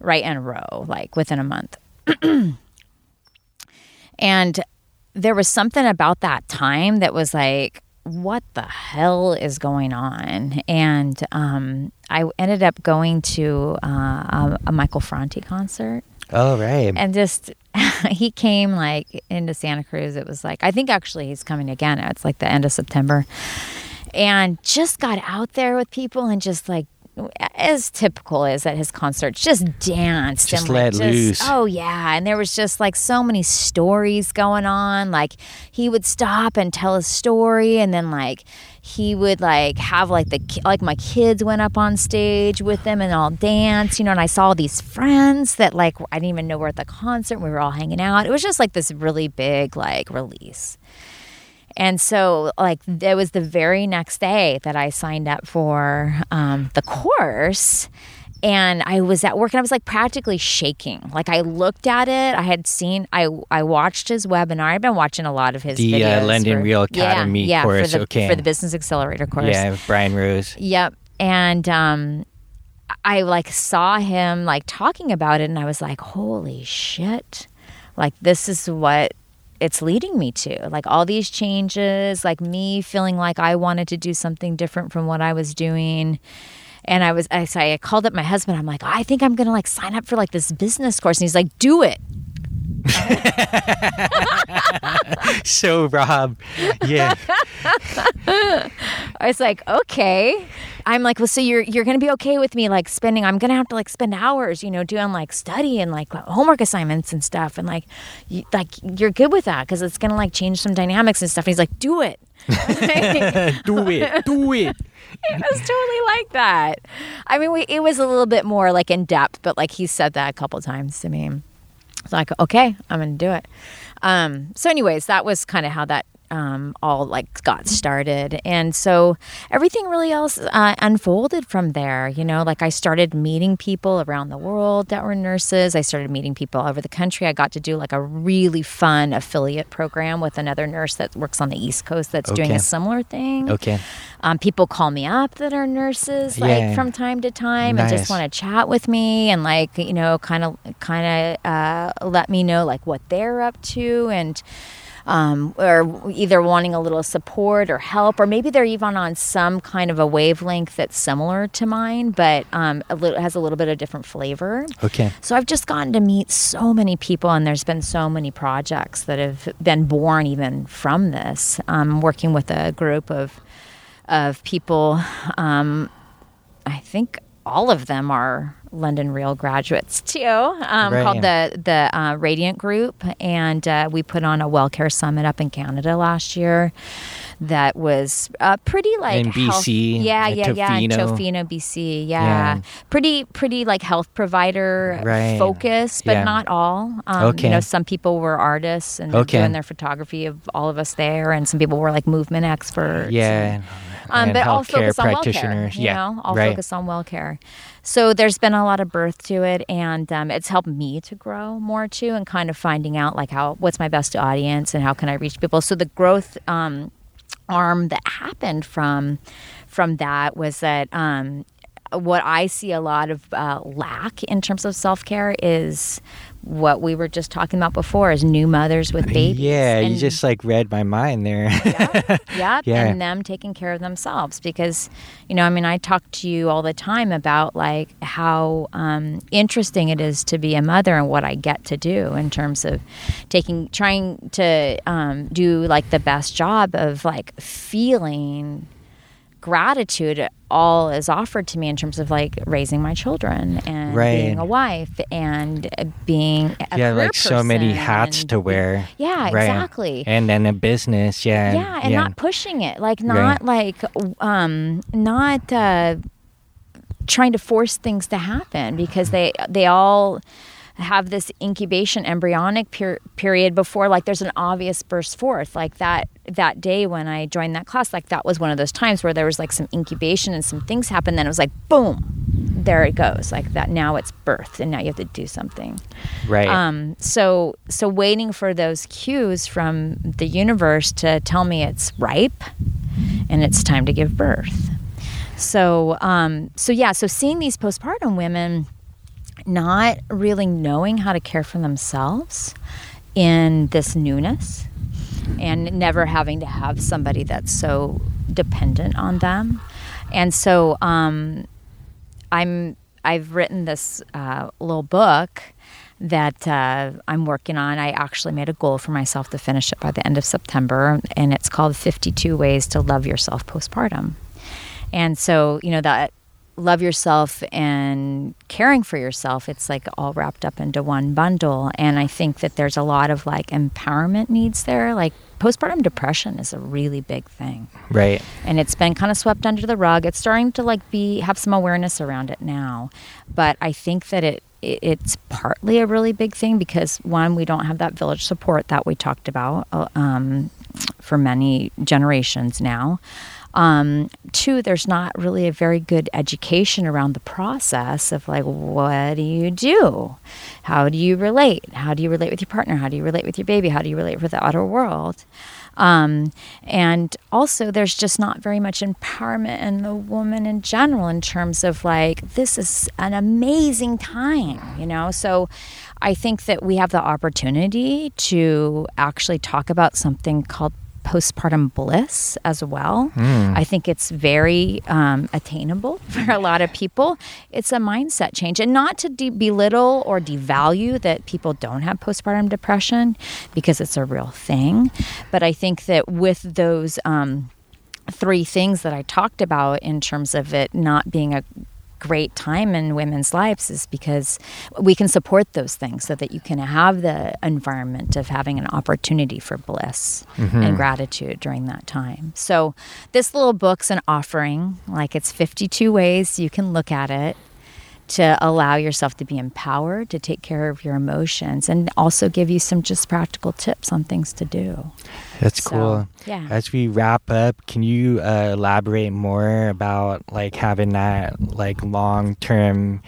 S2: right in a row, like within a month. [CLEARS THROAT] and there was something about that time that was like, what the hell is going on? And um, I ended up going to uh, a, a Michael Franti concert
S1: Oh, right.
S2: and just [LAUGHS] he came like into Santa Cruz. It was like I think actually he's coming again. It's like the end of September, and just got out there with people and just like as typical is at his concerts, just danced
S1: Just
S2: and like,
S1: let loose.
S2: Oh yeah, and there was just like so many stories going on. Like he would stop and tell a story, and then like he would like have like the like my kids went up on stage with them and all dance, you know. And I saw these friends that like I didn't even know were at the concert. We were all hanging out. It was just like this really big like release. And so, like, it was the very next day that I signed up for um, the course. And I was at work and I was like practically shaking. Like, I looked at it. I had seen, I I watched his webinar. I've been watching a lot of his
S1: The, uh,
S2: videos.
S1: London
S2: for-
S1: Real Academy
S2: yeah, yeah,
S1: course,
S2: For the,
S1: okay.
S2: For the Business Accelerator course.
S1: Yeah, Brian Rose.
S2: Yep. And um, I like saw him like talking about it, and I was like, holy shit. Like, this is what it's leading me to. Like, all these changes, like me feeling like I wanted to do something different from what I was doing. And I was, I, so I called up my husband. I'm like, I think I'm to like sign up for like this business course. And he's like, do it. [LAUGHS]
S1: So, Rob, yeah. [LAUGHS]
S2: I was like, okay. I'm like, well, so you're you're gonna be okay with me like spending? I'm gonna have to like spend hours, you know, doing like study and like uh, homework assignments and stuff, and like, you, like you're good with that because it's gonna like change some dynamics and stuff. And he's like, do it. [LAUGHS]
S1: do it. Do it.
S2: it was totally like that. I mean, we, it was a little bit more like in depth, but like he said that a couple times to me. Like, okay, I'm gonna do it. Um, so, anyways, that was kind of how that um, all like got started. And so everything really else uh, unfolded from there. You know, like I started meeting people around the world that were nurses. I started meeting people all over the country. I got to do like a really fun affiliate program with another nurse that works on the East Coast that's doing a similar thing.
S1: Okay.
S2: Um, people call me up that are nurses like
S1: Yeah.
S2: from time to time and just want to chat with me and like you know kind of kind of uh, let me know like what they're up to and um, or either wanting a little support or help or maybe they're even on some kind of a wavelength that's similar to mine but um, a little has a little bit of different flavor.
S1: Okay.
S2: So I've just gotten to meet so many people, and there's been so many projects that have been born even from this. Um, working with a group of of people, um, I think all of them are London Real graduates too, um, called the the uh, Radiant Group, and uh, we put on a well care summit up in Canada last year. That was uh, pretty like
S1: In
S2: health-
S1: BC,
S2: yeah, yeah, yeah, in
S1: Tofino.
S2: Tofino, BC, yeah.
S1: Yeah.
S2: pretty, pretty like health provider
S1: Right.
S2: focus, but
S1: Yeah.
S2: not all. Um,
S1: Okay.
S2: You know, some people were artists and
S1: Okay.
S2: doing their photography of all of us there, and some people were like movement experts.
S1: Yeah.
S2: Um, but all focus on well care. You
S1: yeah.
S2: know, all
S1: right.
S2: focus on well care. So there's been a lot of birth to it, and um, it's helped me to grow more too, and kind of finding out like how what's my best audience and how can I reach people. So the growth um, arm that happened from from that was that um, what I see a lot of uh, lack in terms of self care is what we were just talking about before is new mothers with babies.
S1: Yeah, you just like read my mind there. [LAUGHS]
S2: yeah,
S1: Yeah.
S2: and them taking care of themselves because, you know, I mean, I talk to you all the time about like how um, interesting it is to be a mother and what I get to do in terms of taking, trying to um, do like the best job of like feeling gratitude all is offered to me in terms of like raising my children and
S1: Right.
S2: being a wife and uh, being a
S1: yeah, like so many hats
S2: and-
S1: to wear.
S2: Yeah,
S1: Right.
S2: exactly
S1: And then a business, yeah.
S2: yeah and not pushing it like not like um not uh trying to force things to happen because they they all have this incubation embryonic per- period before like there's an obvious burst forth like that that day when i joined that class like that was one of those times where there was like some incubation and some things happened then it was like boom there it goes like that now it's birth and now you have to do something
S1: right.
S2: um, so so waiting for those cues from the universe to tell me it's ripe and it's time to give birth. So um, so yeah, so seeing these postpartum women not really knowing how to care for themselves in this newness and never having to have somebody that's so dependent on them. And so um, I'm I've written this uh, little book that uh, I'm working on. I actually made a goal for myself to finish it by the end of September, and it's called 52 Ways to Love Yourself Postpartum. And so, you know, that love yourself and caring for yourself, it's like all wrapped up into one bundle. And I think that there's a lot of like empowerment needs there. Like postpartum depression is a really big thing
S1: right.
S2: and it's been kind of swept under the rug. It's starting to like be have some awareness around it now, but I think that it, it it's partly a really big thing because one, we don't have that village support that we talked about uh, um, for many generations now. Um, two, there's not really a very good education around the process of like, what do you do? How do you relate? How do you relate with your partner? How do you relate with your baby? How do you relate with the outer world? Um, and also, there's just not very much empowerment in the woman in general in terms of like, this is an amazing time, you know? So I think that we have the opportunity to actually talk about something called postpartum bliss as well. I think it's very um, attainable [LAUGHS] for a lot of people. It's a mindset change, and not to de- belittle or devalue that people don't have postpartum depression because it's a real thing. But I think that with those um, three things that I talked about in terms of it not being a great time in women's lives is because we can support those things so that you can have the environment of having an opportunity for bliss mm-hmm. and gratitude during that time. So this little book's an offering, like it's 52 ways you can look at it to allow yourself to be empowered to take care of your emotions and also give you some just practical tips on things to do.
S1: That's
S2: So,
S1: cool.
S2: yeah.
S1: As we wrap up, can you uh, elaborate more about like having that like long term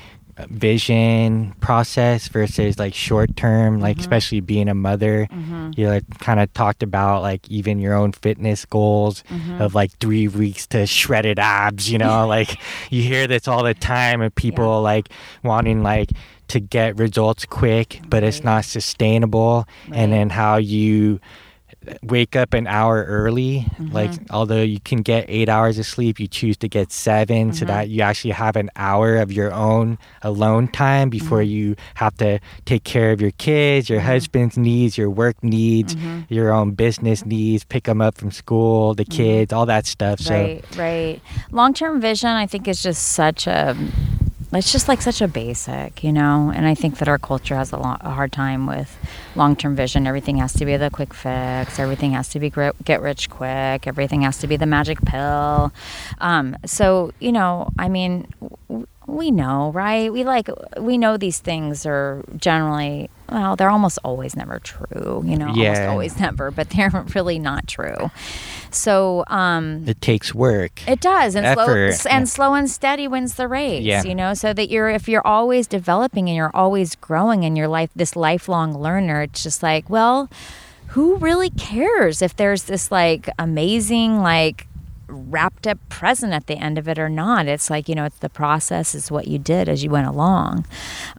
S1: vision process versus like short term, like
S2: Mm-hmm.
S1: especially being a mother? You like kind of talked about like even your own fitness goals
S2: Mm-hmm.
S1: of like three weeks to shredded abs. You know, [LAUGHS] like you hear this all the time of people like wanting like to get results quick, but it's not sustainable.
S2: Right.
S1: And then how you wake up an hour early like
S2: Mm-hmm.
S1: although you can get eight hours of sleep you choose to get 7 so
S2: Mm-hmm.
S1: that you actually have an hour of your own alone time before
S2: Mm-hmm.
S1: you have to take care of your kids your husband's needs your work needs
S2: Mm-hmm.
S1: your own business needs pick them up from school the kids all that stuff so
S2: Right, right. Long term vision, I think, is just such a. It's just like such a basic, you know. And I think that our culture has a, lo- a hard time with long term vision. Everything has to be the quick fix. Everything has to be gri- get rich quick. Everything has to be the magic pill. Um, so you know, I mean, w- we know, right? We like we know these things are generally well, they're almost always never true. You know, almost
S1: Yeah.
S2: always never, but they're [LAUGHS] really not true. So. um
S1: it takes work
S2: it does, and slow
S1: Effort,
S2: and
S1: yeah.
S2: slow and steady wins the race.
S1: Yeah.
S2: You know, so that you're if you're always developing and you're always growing in your life, this lifelong learner, it's just like, well, who really cares if there's this like amazing like wrapped up present at the end of it or not? It's like you know, it's the process is what you did as you went along.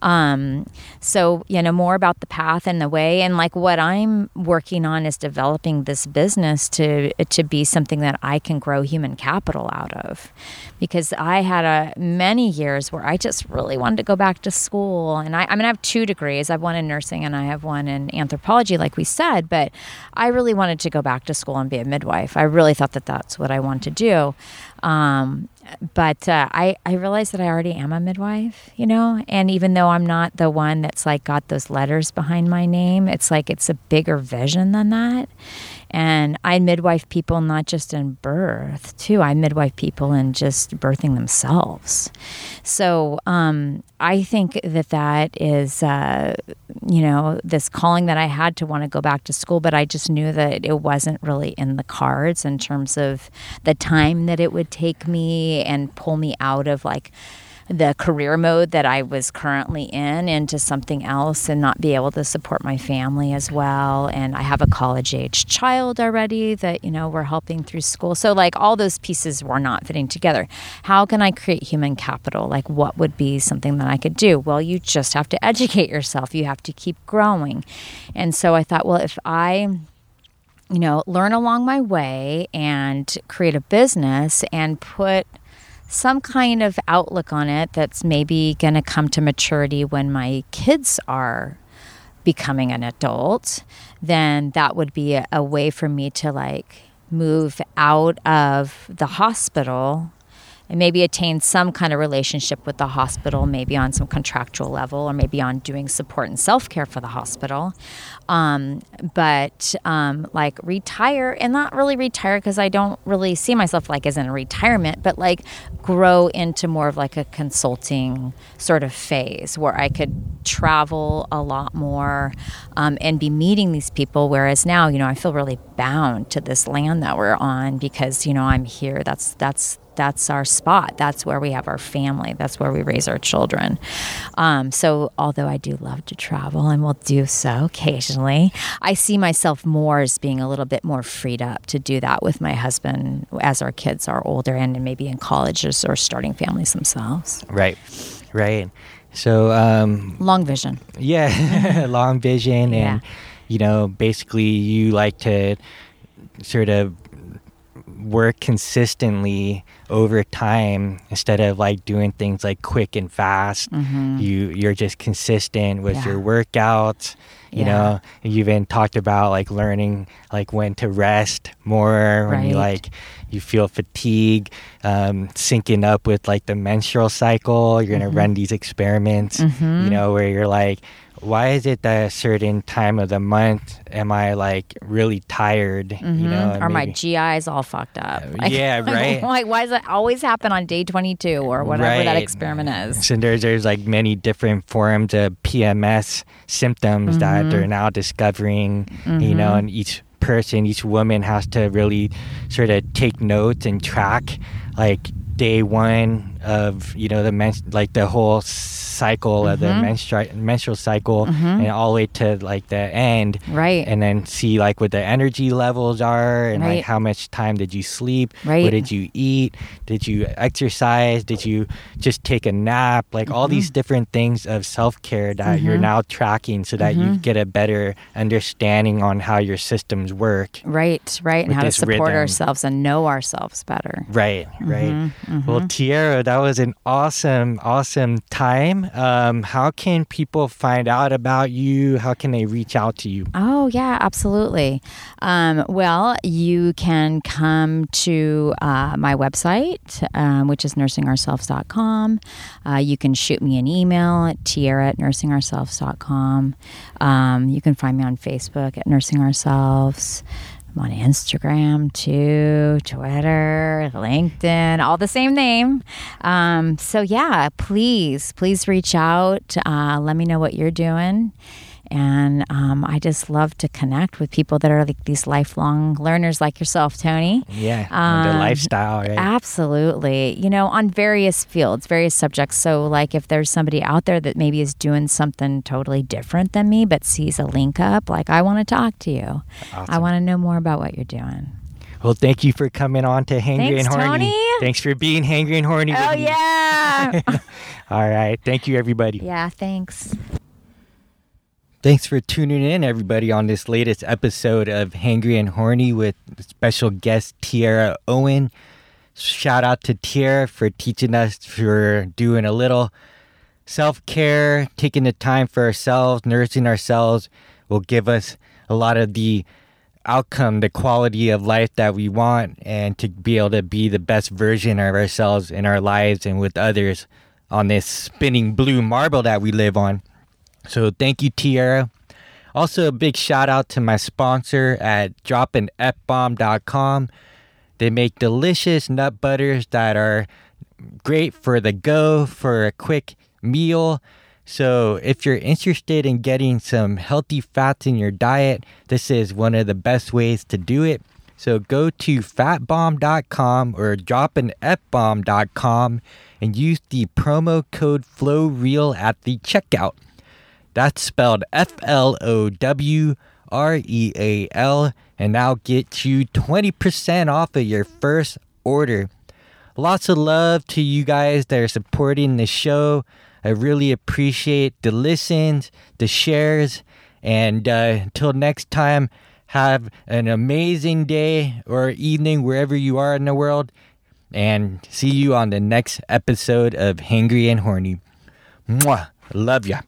S2: Um, so you know more about the path and the way, and like what I'm working on is developing this business to to be something that I can grow human capital out of, because I had a many years where I just really wanted to go back to school, and I, I mean I have two degrees. I have one in nursing and I have one in anthropology, like we said, but I really wanted to go back to school and be a midwife. I really thought that that's what I wanted to do. Um, but uh, I, I realized that I already am a midwife, you know, and even though I'm not the one that's like got those letters behind my name, it's like it's a bigger vision than that. And I midwife people not just in birth, too. I midwife people in just birthing themselves. So um, I think that that is, uh, you know, this calling that I had to want to go back to school, but I just knew that it wasn't really in the cards in terms of the time that it would take me and pull me out of like the career mode that I was currently in into something else and not be able to support my family as well. And I have a college age child already that, you know, we're helping through school. So, like, all those pieces were not fitting together. How can I create human capital? Like, what would be something that I could do? Well, you just have to educate yourself, you have to keep growing. And so I thought, well, if I you know, learn along my way and create a business and put some kind of outlook on it that's maybe going to come to maturity when my kids are becoming an adult, then that would be a, a way for me to like move out of the hospital and maybe attain some kind of relationship with the hospital, maybe on some contractual level, or maybe on doing support and self care for the hospital. Um, but um, like retire, and not really retire because I don't really see myself like as in a retirement, but like grow into more of like a consulting sort of phase where I could travel a lot more um, and be meeting these people. Whereas now, you know, I feel really bound to this land that we're on because you know I'm here. That's that's that's our spot. That's where we have our family. That's where we raise our children. Um, so, although I do love to travel and will do so occasionally, I see myself more as being a little bit more freed up to do that with my husband as our kids are older and maybe in colleges or starting families themselves.
S1: right right so um
S2: Long vision.
S1: yeah [LAUGHS] [LAUGHS] long vision
S2: Yeah.
S1: and you know basically you like to sort of work consistently over time instead of like doing things like quick and fast you you're just consistent with
S2: Mm-hmm. Yeah.
S1: your workouts you
S2: Yeah.
S1: know you even talked about like learning like when to rest more when you like you feel fatigue um, syncing up with like the menstrual cycle you're gonna
S2: Mm-hmm.
S1: run these experiments you know where you're like why is it that a certain time of the month am I like really tired? You know,
S2: or my
S1: maybe-
S2: GI is all fucked up.
S1: yeah, [LAUGHS] right.
S2: Like, why does that always happen on day 22 or whatever that experiment is?
S1: So there's there's like many different forms of PMS symptoms that
S2: Mm-hmm.
S1: they're now discovering. You know, and each person, each woman has to really sort of take notes and track like day one of you know the men- like the whole cycle of the
S2: Mm-hmm.
S1: menstru- menstrual cycle and all the way to like the end
S2: Right.
S1: and then see like what the energy levels are and
S2: Right.
S1: like how much time did you sleep
S2: Right.
S1: what did you eat did you exercise did you just take a nap like all
S2: Mm-hmm.
S1: these different things of self-care that you're now tracking so that you
S2: Mm-hmm.
S1: get a better understanding on how your systems work
S2: Right, right. And how to support
S1: rhythm.
S2: ourselves and know ourselves better.
S1: Right, right.
S2: Mm-hmm,
S1: Well, Tierra, that was an awesome, awesome time. Um, how can people find out about you? How can they reach out to you?
S2: Oh, yeah, absolutely. Um, well, you can come to uh, my website, um, which is nursingourselves.com. Uh, you can shoot me an email at tierra at nursingourselves.com. Um, you can find me on Facebook at Nursing Ourselves. I'm on Instagram too, Twitter, LinkedIn, all the same name. Um, so, yeah, please, please reach out. Uh, let me know what you're doing. And um, I just love to connect with people that are like these lifelong learners like yourself, Tony.
S1: Yeah, and the
S2: Um,
S1: lifestyle, right?
S2: Absolutely. You know, on various fields, various subjects. So, like, if there's somebody out there that maybe is doing something totally different than me, but sees a link up, like, I want to talk to you. I want to know more about what you're doing.
S1: Well, thank you for coming on to Hangry
S2: Thanks,
S1: and Horny.
S2: Tony.
S1: Thanks for being Hangry and Horny.
S2: Oh,
S1: with me.
S2: yeah. [LAUGHS]
S1: All right. Thank you, everybody.
S2: yeah, thanks.
S1: Thanks for tuning in, everybody, on this latest episode of Hangry and Horny with special guest Tierra Owen. Shout out to Tierra for teaching us for doing a little self care, taking the time for ourselves, nursing ourselves will give us a lot of the outcome, the quality of life that we want, and to be able to be the best version of ourselves in our lives and with others on this spinning blue marble that we live on. So thank you, Tierra. Also, a big shout out to my sponsor at droppinfbomb.com. They make delicious nut butters that are great for the go, for a quick meal. So, if you're interested in getting some healthy fats in your diet, this is one of the best ways to do it. So, go to fatbomb.com or droppinfbomb.com and use the promo code FLOWREAL at the checkout. That's spelled F L O W R E A L, and I'll get you 20% off of your first order. Lots of love to you guys that are supporting the show. I really appreciate the listens, the shares, and uh, until next time, have an amazing day or evening wherever you are in the world, and see you on the next episode of Hangry and Horny. Mwah. Love ya.